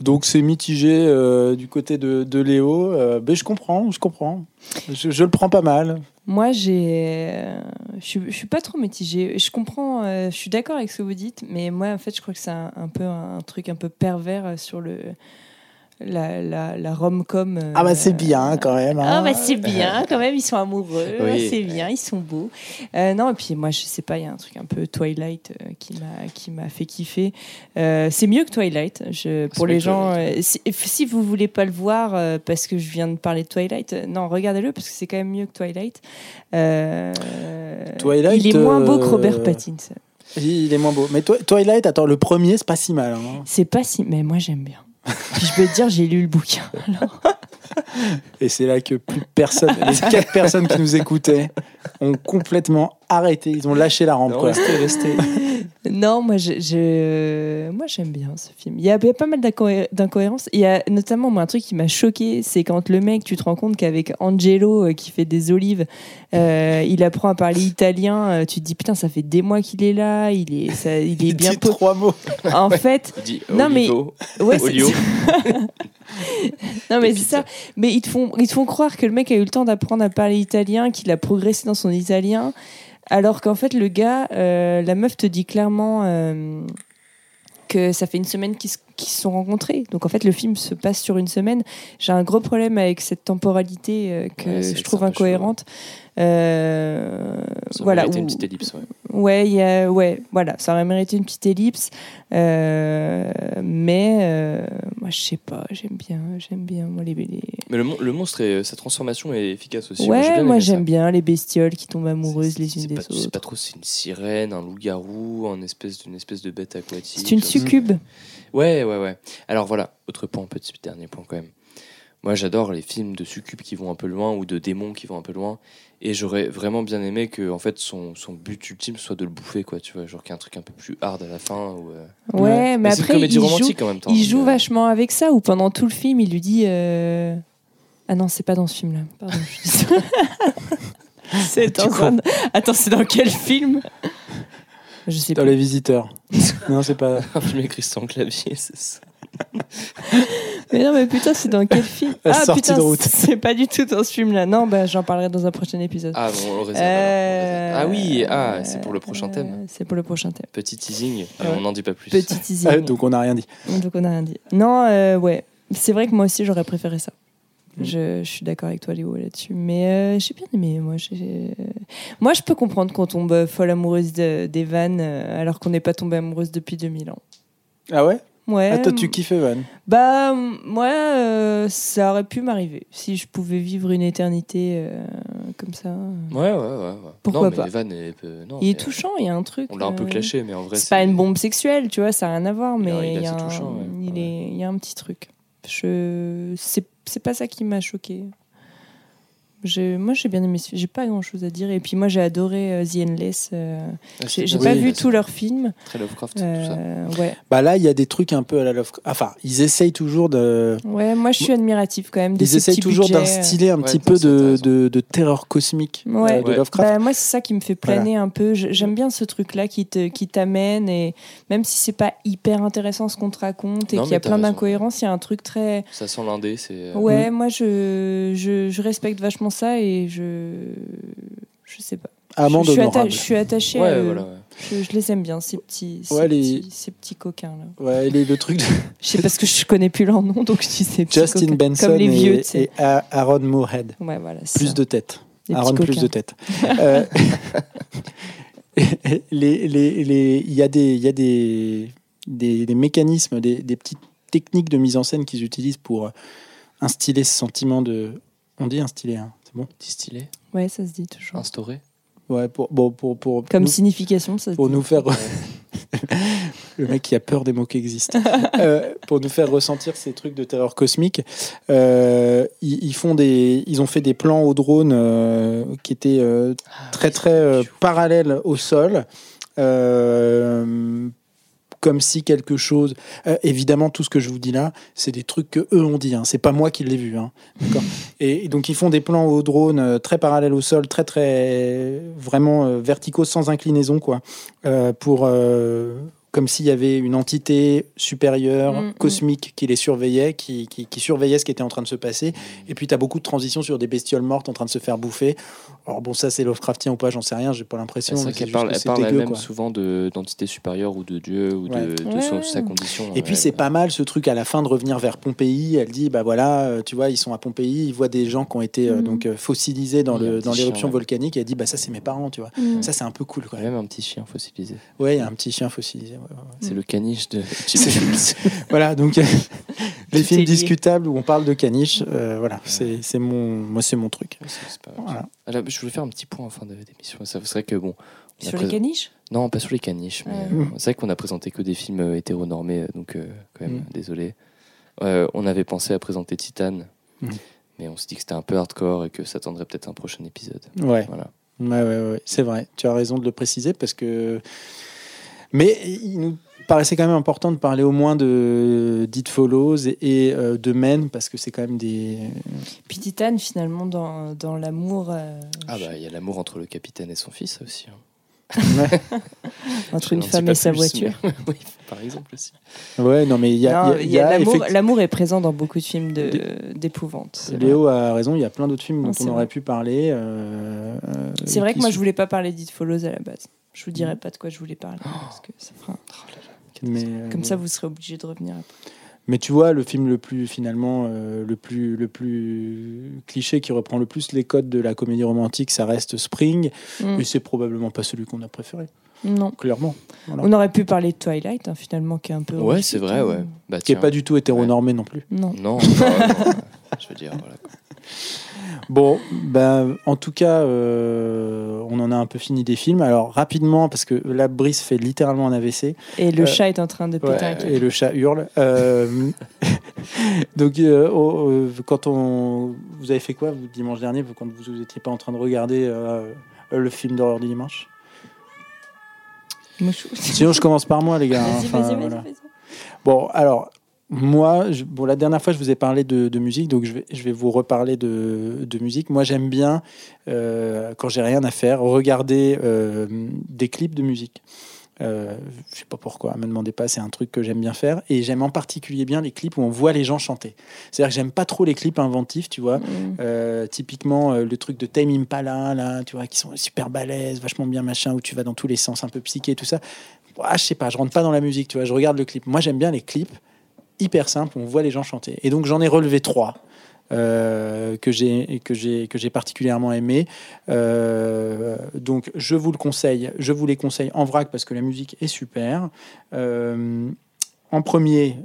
donc c'est mitigé euh, du côté de, de Léo. Euh, ben, je comprends, je comprends. Je, je le prends pas mal. Moi, j'ai, je je suis pas trop mitigée. Je comprends, je suis d'accord avec ce que vous dites, mais moi, en fait, je crois que c'est un, un peu un truc un peu pervers sur le la, la, la rom-com. euh, Ah bah c'est bien quand même. Ah hein. bah c'est bien, quand même, ils sont amoureux, Oui. c'est bien, ils sont beaux. Euh, non, et puis moi, je sais pas, il y a un truc un peu Twilight euh, qui m'a qui m'a fait kiffer. C'est mieux que Twilight. Je, pour les gens, si, si vous voulez pas le voir parce que je viens de parler de Twilight, non, regardez-le parce que c'est quand même mieux que Twilight. Twilight, il est moins beau que Robert Pattinson. Il est moins beau. Mais Twi- Twilight, attends, le premier, c'est pas si mal. hein. C'est pas si, mais moi j'aime bien. Puis je peux te dire, j'ai lu le bouquin. Alors, Et c'est là que plus personne, les quatre personnes qui nous écoutaient, ont complètement arrêté. Ils ont lâché la rampe. Non, quoi. restez, restez. Non, moi, je, je- moi j'aime bien ce film. Il y a, il y a pas mal d'incohé- d'incohérences. Il y a notamment moi, un truc qui m'a choqué, c'est quand le mec, tu te rends compte qu'avec Angelo euh, qui fait des olives, euh, il apprend à parler italien. euh, tu te dis putain, ça fait des mois qu'il est là. Il est, ça, il est Il bien dit po- trois mots. En fait, Il dit Non, mais- ouais, non mais c'est ça. Mais ils te font, ils te font croire que le mec a eu le temps d'apprendre à parler italien, qu'il a progressé dans son italien, alors qu'en fait le gars, euh, la meuf te dit clairement euh, que ça fait une semaine qu'ils se qu'ils se sont rencontrés. Donc en fait le film se passe sur une semaine. J'ai un gros problème avec cette temporalité euh, que Ouais, je trouve incohérente. Euh, Ça voilà. où- une petite ellipse. Ouais. Ouais, il y a, ouais, voilà, ça aurait mérité une petite ellipse, Euh, mais euh, moi je sais pas, j'aime bien, j'aime bien moi les, les... Mais le, mon- le monstre, et sa transformation est efficace aussi. Ouais, moi j'aime bien les bestioles qui tombent amoureuses les unes pas, des sais autres. pas trop si c'est une sirène, un loup-garou, un espèce espèce de bête aquatique. C'est une sais pas. succube. Ouais, ouais, ouais. Alors voilà, autre point, petit dernier point quand même. Moi, j'adore les films de succubes qui vont un peu loin ou de démons qui vont un peu loin. Et j'aurais vraiment bien aimé que, en fait, son, son but ultime soit de le bouffer, quoi. Tu vois, genre qu'il y a un truc un peu plus hard à la fin. Ou, euh, Ouais, mais, c'est une après comédie il joue, romantique en même temps. il joue mais- vachement avec ça, ou pendant tout le film il lui dit. euh, Ah non, c'est pas dans ce film-là. Pardon. c'est dans un- Attends, c'est dans quel film? Je sais Dans les visiteurs. non, c'est pas. Un film avec Christian Clavier, c'est ça. Mais non, mais putain, c'est dans quel film La Ah sortie putain, de route. c'est pas du tout dans ce film-là. Non, bah j'en parlerai dans un prochain épisode. Ah, bon, on le réserve. Euh, alors, on le réserve. Ah oui, ah, c'est pour le prochain thème. Euh, C'est pour le prochain thème. Petit teasing, Ouais. on n'en dit pas plus. Petit teasing. Ah, donc on n'a rien dit. Donc on n'a rien dit. Non, euh, ouais. C'est vrai que moi aussi j'aurais préféré ça. Mm. Je, je suis d'accord avec toi Léo là-dessus. Mais euh, j'ai bien aimé. Moi, j'ai- moi je peux comprendre qu'on tombe euh, folle amoureuse de- d'Evan euh, alors qu'on n'est pas tombé amoureuse depuis 2000 ans. Ah ouais? Ouais. Ah, toi, tu kiffes Evan? Bah, moi, euh, ça aurait pu m'arriver. Si je pouvais vivre une éternité euh, comme ça. Ouais, ouais, ouais. ouais. Pourquoi non, mais pas? Evan est. peu- non, Il mais, est touchant, il y a un truc. On l'a un peu euh, clashé, mais en vrai. C'est pas une bombe sexuelle, tu vois, ça n'a rien à voir, mais il y a un petit truc. Je... C'est c'est pas ça qui m'a choqué. Je... Moi, j'ai bien aimé. J'ai pas grand chose à dire. Et puis, moi, j'ai adoré euh, The Endless. euh, Ah, J'ai pas vu tous leurs films. Très Lovecraft, tout ça. Euh, ouais. Bah là, il y a des trucs un peu à la Lovecraft. Enfin, ils essayent toujours de. ouais, moi, je suis admiratif quand même. De Ils essayent toujours d'instiller un Ouais, petit peu de, de, de terreur cosmique euh, Ouais. de Ouais. Lovecraft. Bah, moi, c'est ça qui me fait planer un peu. J'aime bien ce truc-là qui te, qui t'amène et même si c'est pas hyper intéressant ce qu'on te raconte et qu'il y a plein d'incohérences, il y a un truc très. Ça sent l'indé, c'est. Ouais, moi, je, je, je respecte vachement ça et je. Je sais pas. Amende je, suis atta- je suis attachée Ouais, à eux. voilà. ouais. Je, je les aime bien, ces petits, ces Ouais, les- petits, ces petits coquins-là. Ouais, les- le truc de Je sais parce que je connais plus leur nom, donc je dis ces petits Justin coquins. Benson Comme les vieux, et, Aaron Moorhead. Ouais, voilà. c'est Plus ça. de tête. Aaron plus de tête. Euh, les- les- les- Il y a des, il y a des, des, des mécanismes, des, des petites techniques de mise en scène qu'ils utilisent pour instiller ce sentiment de. On dit instiller, hein, c'est bon Distillé, Ouais, ça se dit toujours. instauré. Ouais, pour, bon, pour, pour, Comme nous, signification, ça se pour dit. nous faire. le mec qui a peur des mots qui existent. Euh, pour nous faire ressentir ces trucs de terreur cosmique, euh, ils, ils font des, ils ont fait des plans au drone euh, qui étaient euh, très très euh, parallèles au sol. Comme si quelque chose. euh, évidemment, tout ce que je vous dis là, c'est des trucs que eux ont dit. Hein. C'est pas moi qui l'ai vu. Hein. D'accord et, et donc ils font des plans au drone euh, très parallèles au sol, très très vraiment euh, verticaux, sans inclinaison, quoi, euh, pour comme s'il y avait une entité supérieure, Mm, mm. cosmique, qui les surveillait, qui, qui, qui surveillait ce qui était en train de se passer. Et puis, tu as beaucoup de transitions sur des bestioles mortes en train de se faire bouffer. Alors, bon, ça, c'est Lovecraftien ou pas, j'en sais rien, j'ai pas l'impression. C'est qu'elle parle, elle parle dégueu, quoi. souvent de- d'entité supérieure ou de Dieu ou de, Ouais. de son- Ouais. sa condition. Et puis c'est pas mal ce truc à la fin de revenir vers Pompéi. Elle dit bah voilà, euh, tu vois, ils sont à Pompéi, ils voient des gens qui ont été euh, Mhm. donc euh, fossilisés dans l'éruption ouais. volcanique. Et elle dit bah ça c'est mes parents, tu vois. Mm. Ça c'est un peu cool quoi. Il y a même un petit chien fossilisé. Ouais, il y a un petit chien fossilisé. C'est le caniche de. Voilà donc les Tout est films discutables où on parle de caniche, euh, voilà, c'est c'est mon moi c'est mon truc. Pas- Voilà. Ah je voulais faire un petit point en fin de- d'émission. Ça serait que bon. Sur les caniches? Non, pas sur les caniches, euh, c'est vrai qu'on a présenté que des films euh, hétéronormés, euh, donc euh, quand même, Mm. désolé. Euh, on avait pensé à présenter Titan, Mm. mais on s'est dit que c'était un peu hardcore et que ça attendrait peut-être un prochain épisode. Ouais. Voilà. Ouais, ouais, ouais, c'est vrai. Tu as raison de le préciser parce que. Mais il nous paraissait quand même important de parler au moins de d'It Follows et, et, euh, de Men parce que c'est quand même des. Puis Titane, finalement, dans, dans l'amour euh, Ah bah il y a l'amour entre le capitaine et son fils aussi. hein. Ouais, entre une femme et sa plus, voiture. mais- oui, par exemple aussi. Ouais, non, mais il y a. L'amour, l'amour est présent dans beaucoup de films de- d'épouvante. vrai. Léo a raison, il y a plein d'autres films Non, dont on aurait pu parler. euh, C'est vrai que moi, sont- je voulais pas parler d'It Follows à la base. Je vous Mm. dirai pas de quoi je voulais parler. parce que ça fera- Mais, euh, Comme ça, vous serez obligé de revenir après. Mais tu vois, le film le plus finalement euh, le plus le plus cliché qui reprend le plus les codes de la comédie romantique, ça reste Spring, Mm. et c'est probablement pas celui qu'on a préféré, Non. clairement. Voilà. On aurait pu parler de Twilight, hein, finalement, qui est un peu. Ouais, c'est vrai, hein. ouais. Bah, Qui est pas du tout hétéronormé non plus. Non. Non, non, non, je veux dire, voilà. Bon, ben en tout cas, euh, on en a un peu fini des films. Alors rapidement, parce que là, Brice fait littéralement un AVC. Et le Euh, chat est en train de péter Ouais, un câble. et le chat hurle. Euh, donc, oh, quand on, vous avez fait quoi vous, dimanche dernier, quand vous n'étiez pas en train de regarder le film d'horreur du dimanche? Sinon, je commence par moi, les gars. hein. Vas-y, Enfin, voilà. vas-y. Bon, alors, moi, je- bon, la dernière fois, je vous ai parlé de, de musique, donc je vais, je vais vous reparler de, de musique. Moi, j'aime bien, euh, quand j'ai rien à faire, regarder euh, des clips de musique. Euh, je sais pas pourquoi, me demandez pas, c'est un truc que j'aime bien faire. Et j'aime en particulier bien les clips où on voit les gens chanter. C'est-à-dire que j'aime pas trop les clips inventifs, tu vois. Mm. Euh, typiquement, euh, le truc de Tame Impala, là, tu vois, qui sont super balèzes, vachement bien machin, où tu vas dans tous les sens, un peu psyché, tout ça. Ouah, je sais pas, je rentre pas dans la musique, tu vois, je regarde le clip. Moi, j'aime bien les clips hyper simples, où on voit les gens chanter. Et donc, j'en ai relevé trois. euh, que j'ai que j'ai que j'ai particulièrement aimé Euh, donc je vous le conseille je vous les conseille en vrac parce que la musique est super Euh, en premier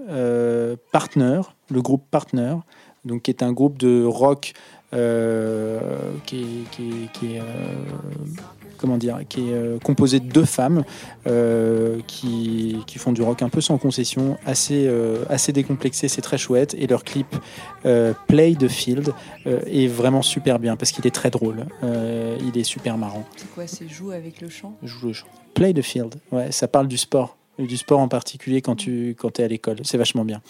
Partner le groupe Partner donc qui est un groupe de rock qui est, comment dire, qui est euh, composé de deux femmes euh, qui, qui font du rock un peu sans concession, assez, euh, assez décomplexé, c'est très chouette. Et leur clip euh, Play the Field euh, est vraiment super bien parce qu'il est très drôle, Euh, il est super marrant. C'est quoi C'est joue avec le chant? Joue le chant. Play the Field, ouais, ça parle du sport. Du sport en particulier quand tu quand es à l'école, c'est vachement bien.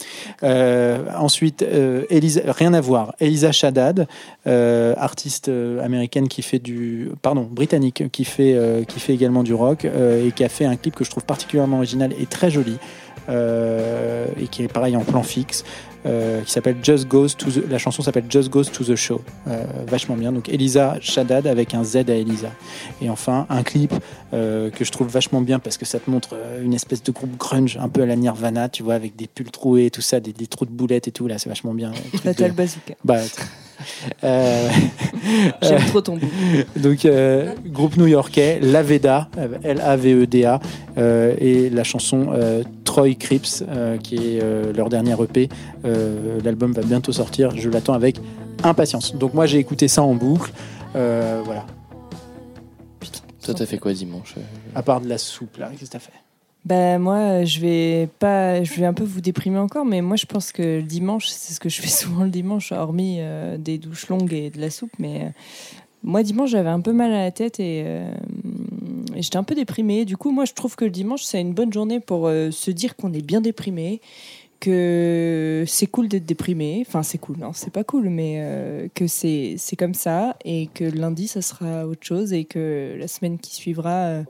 Euh, ensuite, euh, rien à voir. Elisa Shaddad, euh, artiste américaine qui fait du, pardon, britannique, qui fait qui fait également du rock et qui a fait un clip que je trouve particulièrement original et très joli et qui est pareil en plan fixe. Euh, qui s'appelle Just Goes to the, la chanson s'appelle Just Goes to the Show Euh, vachement bien donc Elisa Shaddad avec un Z à Elisa et enfin un clip euh, que je trouve vachement bien parce que ça te montre une espèce de groupe grunge un peu à la Nirvana tu vois avec des pulls troués tout ça des, des trous de boulettes et tout là c'est vachement bien Fatal de- Bazooka. bah, euh, J'aime trop ton donc, euh, groupe new-yorkais, Laveda, L-A-V-E-D-A, euh, et la chanson Troy Cripps, euh, qui est leur dernière EP. Euh, L'album va bientôt sortir, je l'attends avec impatience. Donc, moi, j'ai écouté ça en boucle. Euh, voilà. Toi, t'as fait quoi dimanche euh À part de la soupe, là, qu'est-ce que t'as fait? Ben moi, je vais pas, je vais un peu vous déprimer encore, mais moi je pense que le dimanche, c'est ce que je fais souvent le dimanche, hormis euh, des douches longues et de la soupe. Mais euh, moi dimanche, j'avais un peu mal à la tête et, euh, et j'étais un peu déprimée. Du coup, moi je trouve que le dimanche, c'est une bonne journée pour euh, se dire qu'on est bien déprimé, que c'est cool d'être déprimé. Enfin, c'est cool, non, c'est pas cool, mais euh, que c'est comme ça et que lundi, ça sera autre chose et que la semaine qui suivra. euh,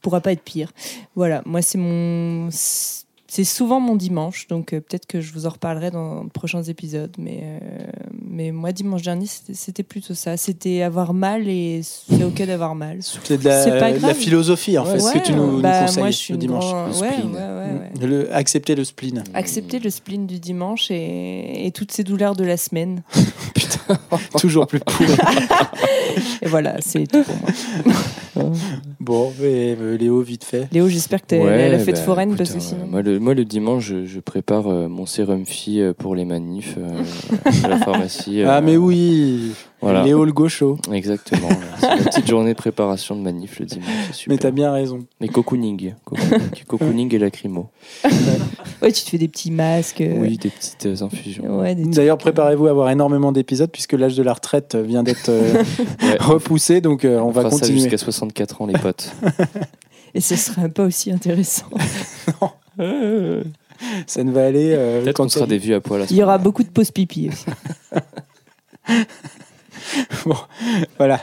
pourra pas être pire. Voilà, moi c'est mon c'est souvent mon dimanche, donc euh, peut-être que je vous en reparlerai dans de prochains épisodes. Mais, euh, mais moi, dimanche dernier, c'était- plutôt ça. C'était avoir mal et c'est ok d'avoir mal. C'est de la, pas grave. la philosophie, en fait, ce Ouais, que tu nous, nous bah, conseilles moi, je suis le dimanche. grand- Le ouais, spleen. ouais, ouais, ouais. Le- accepter le spleen. Accepter le spleen du dimanche et, et toutes ces douleurs de la semaine. Toujours plus pourri. Et voilà, c'est tout pour moi. bon, euh, Léo, vite fait. Léo, j'espère que t'as Ouais, la fête bah, foraine écoute, parce que euh, sinon. moi, le, moi, le dimanche, je, je prépare euh, mon sérum euh, pour les manifs euh, à la pharmacie. Ah, euh, mais oui Voilà. Léo le gaucho. Exactement. C'est la petite journée de préparation de manif le dimanche. super. Mais t'as bien raison. Mais cocooning. Cocooning, cocooning et lacrymo. Ouais, tu te fais des petits masques. euh, Oui, des petites euh, infusions. Ouais, des D'ailleurs, préparez-vous à avoir énormément d'épisodes puisque l'âge de la retraite vient d'être euh, Ouais. repoussé, donc euh, on, On va fera ça continuer. jusqu'à 64 ans, les potes. Et ce serait pas aussi intéressant. Ça ne va aller. euh, Peut-être qu'on sera des vieux à poil à Il y aura beaucoup de pauses pipi aussi. Bon, voilà.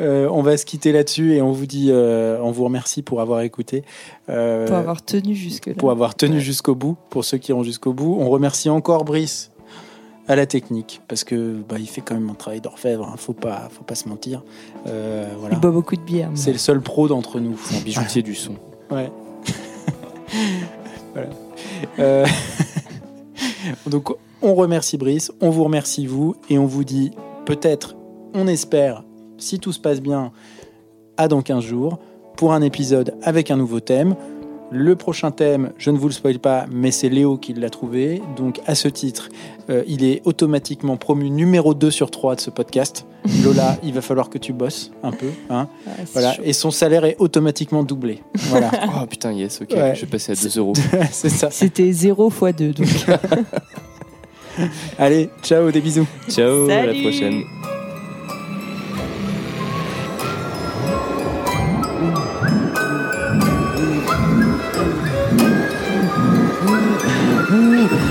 Euh, on va se quitter là-dessus et on vous dit, euh, on vous remercie pour avoir écouté, euh, Pour avoir tenu jusque-là. pour avoir tenu jusqu'au bout, pour ceux qui iront jusqu'au bout. On remercie encore Brice à la technique parce que bah, il fait quand même un travail d'orfèvre. Hein, faut pas, faut pas se mentir. Euh, voilà. Il boit beaucoup de bière. C'est le seul pro d'entre nous. C'est un bijoutier du son. Ouais. voilà. Euh, Donc, on remercie Brice, on vous remercie vous, et on vous dit peut-être, on espère, si tout se passe bien, à dans 15 jours, pour un épisode avec un nouveau thème. Le prochain thème, je ne vous le spoil pas, mais c'est Léo qui l'a trouvé. Donc, à ce titre, euh, il est automatiquement promu numéro 2 sur 3 de ce podcast. Lola, il va falloir que tu bosses un peu. Hein Ah, c'est voilà. chaud. Et son salaire est automatiquement doublé. Voilà. Oh putain, yes, ok. Ouais. Je vais passer à 2 euros. c'est ça. C'était 0 x 2. Donc. Allez, ciao, des bisous. Ciao, à la prochaine. Mm-hmm.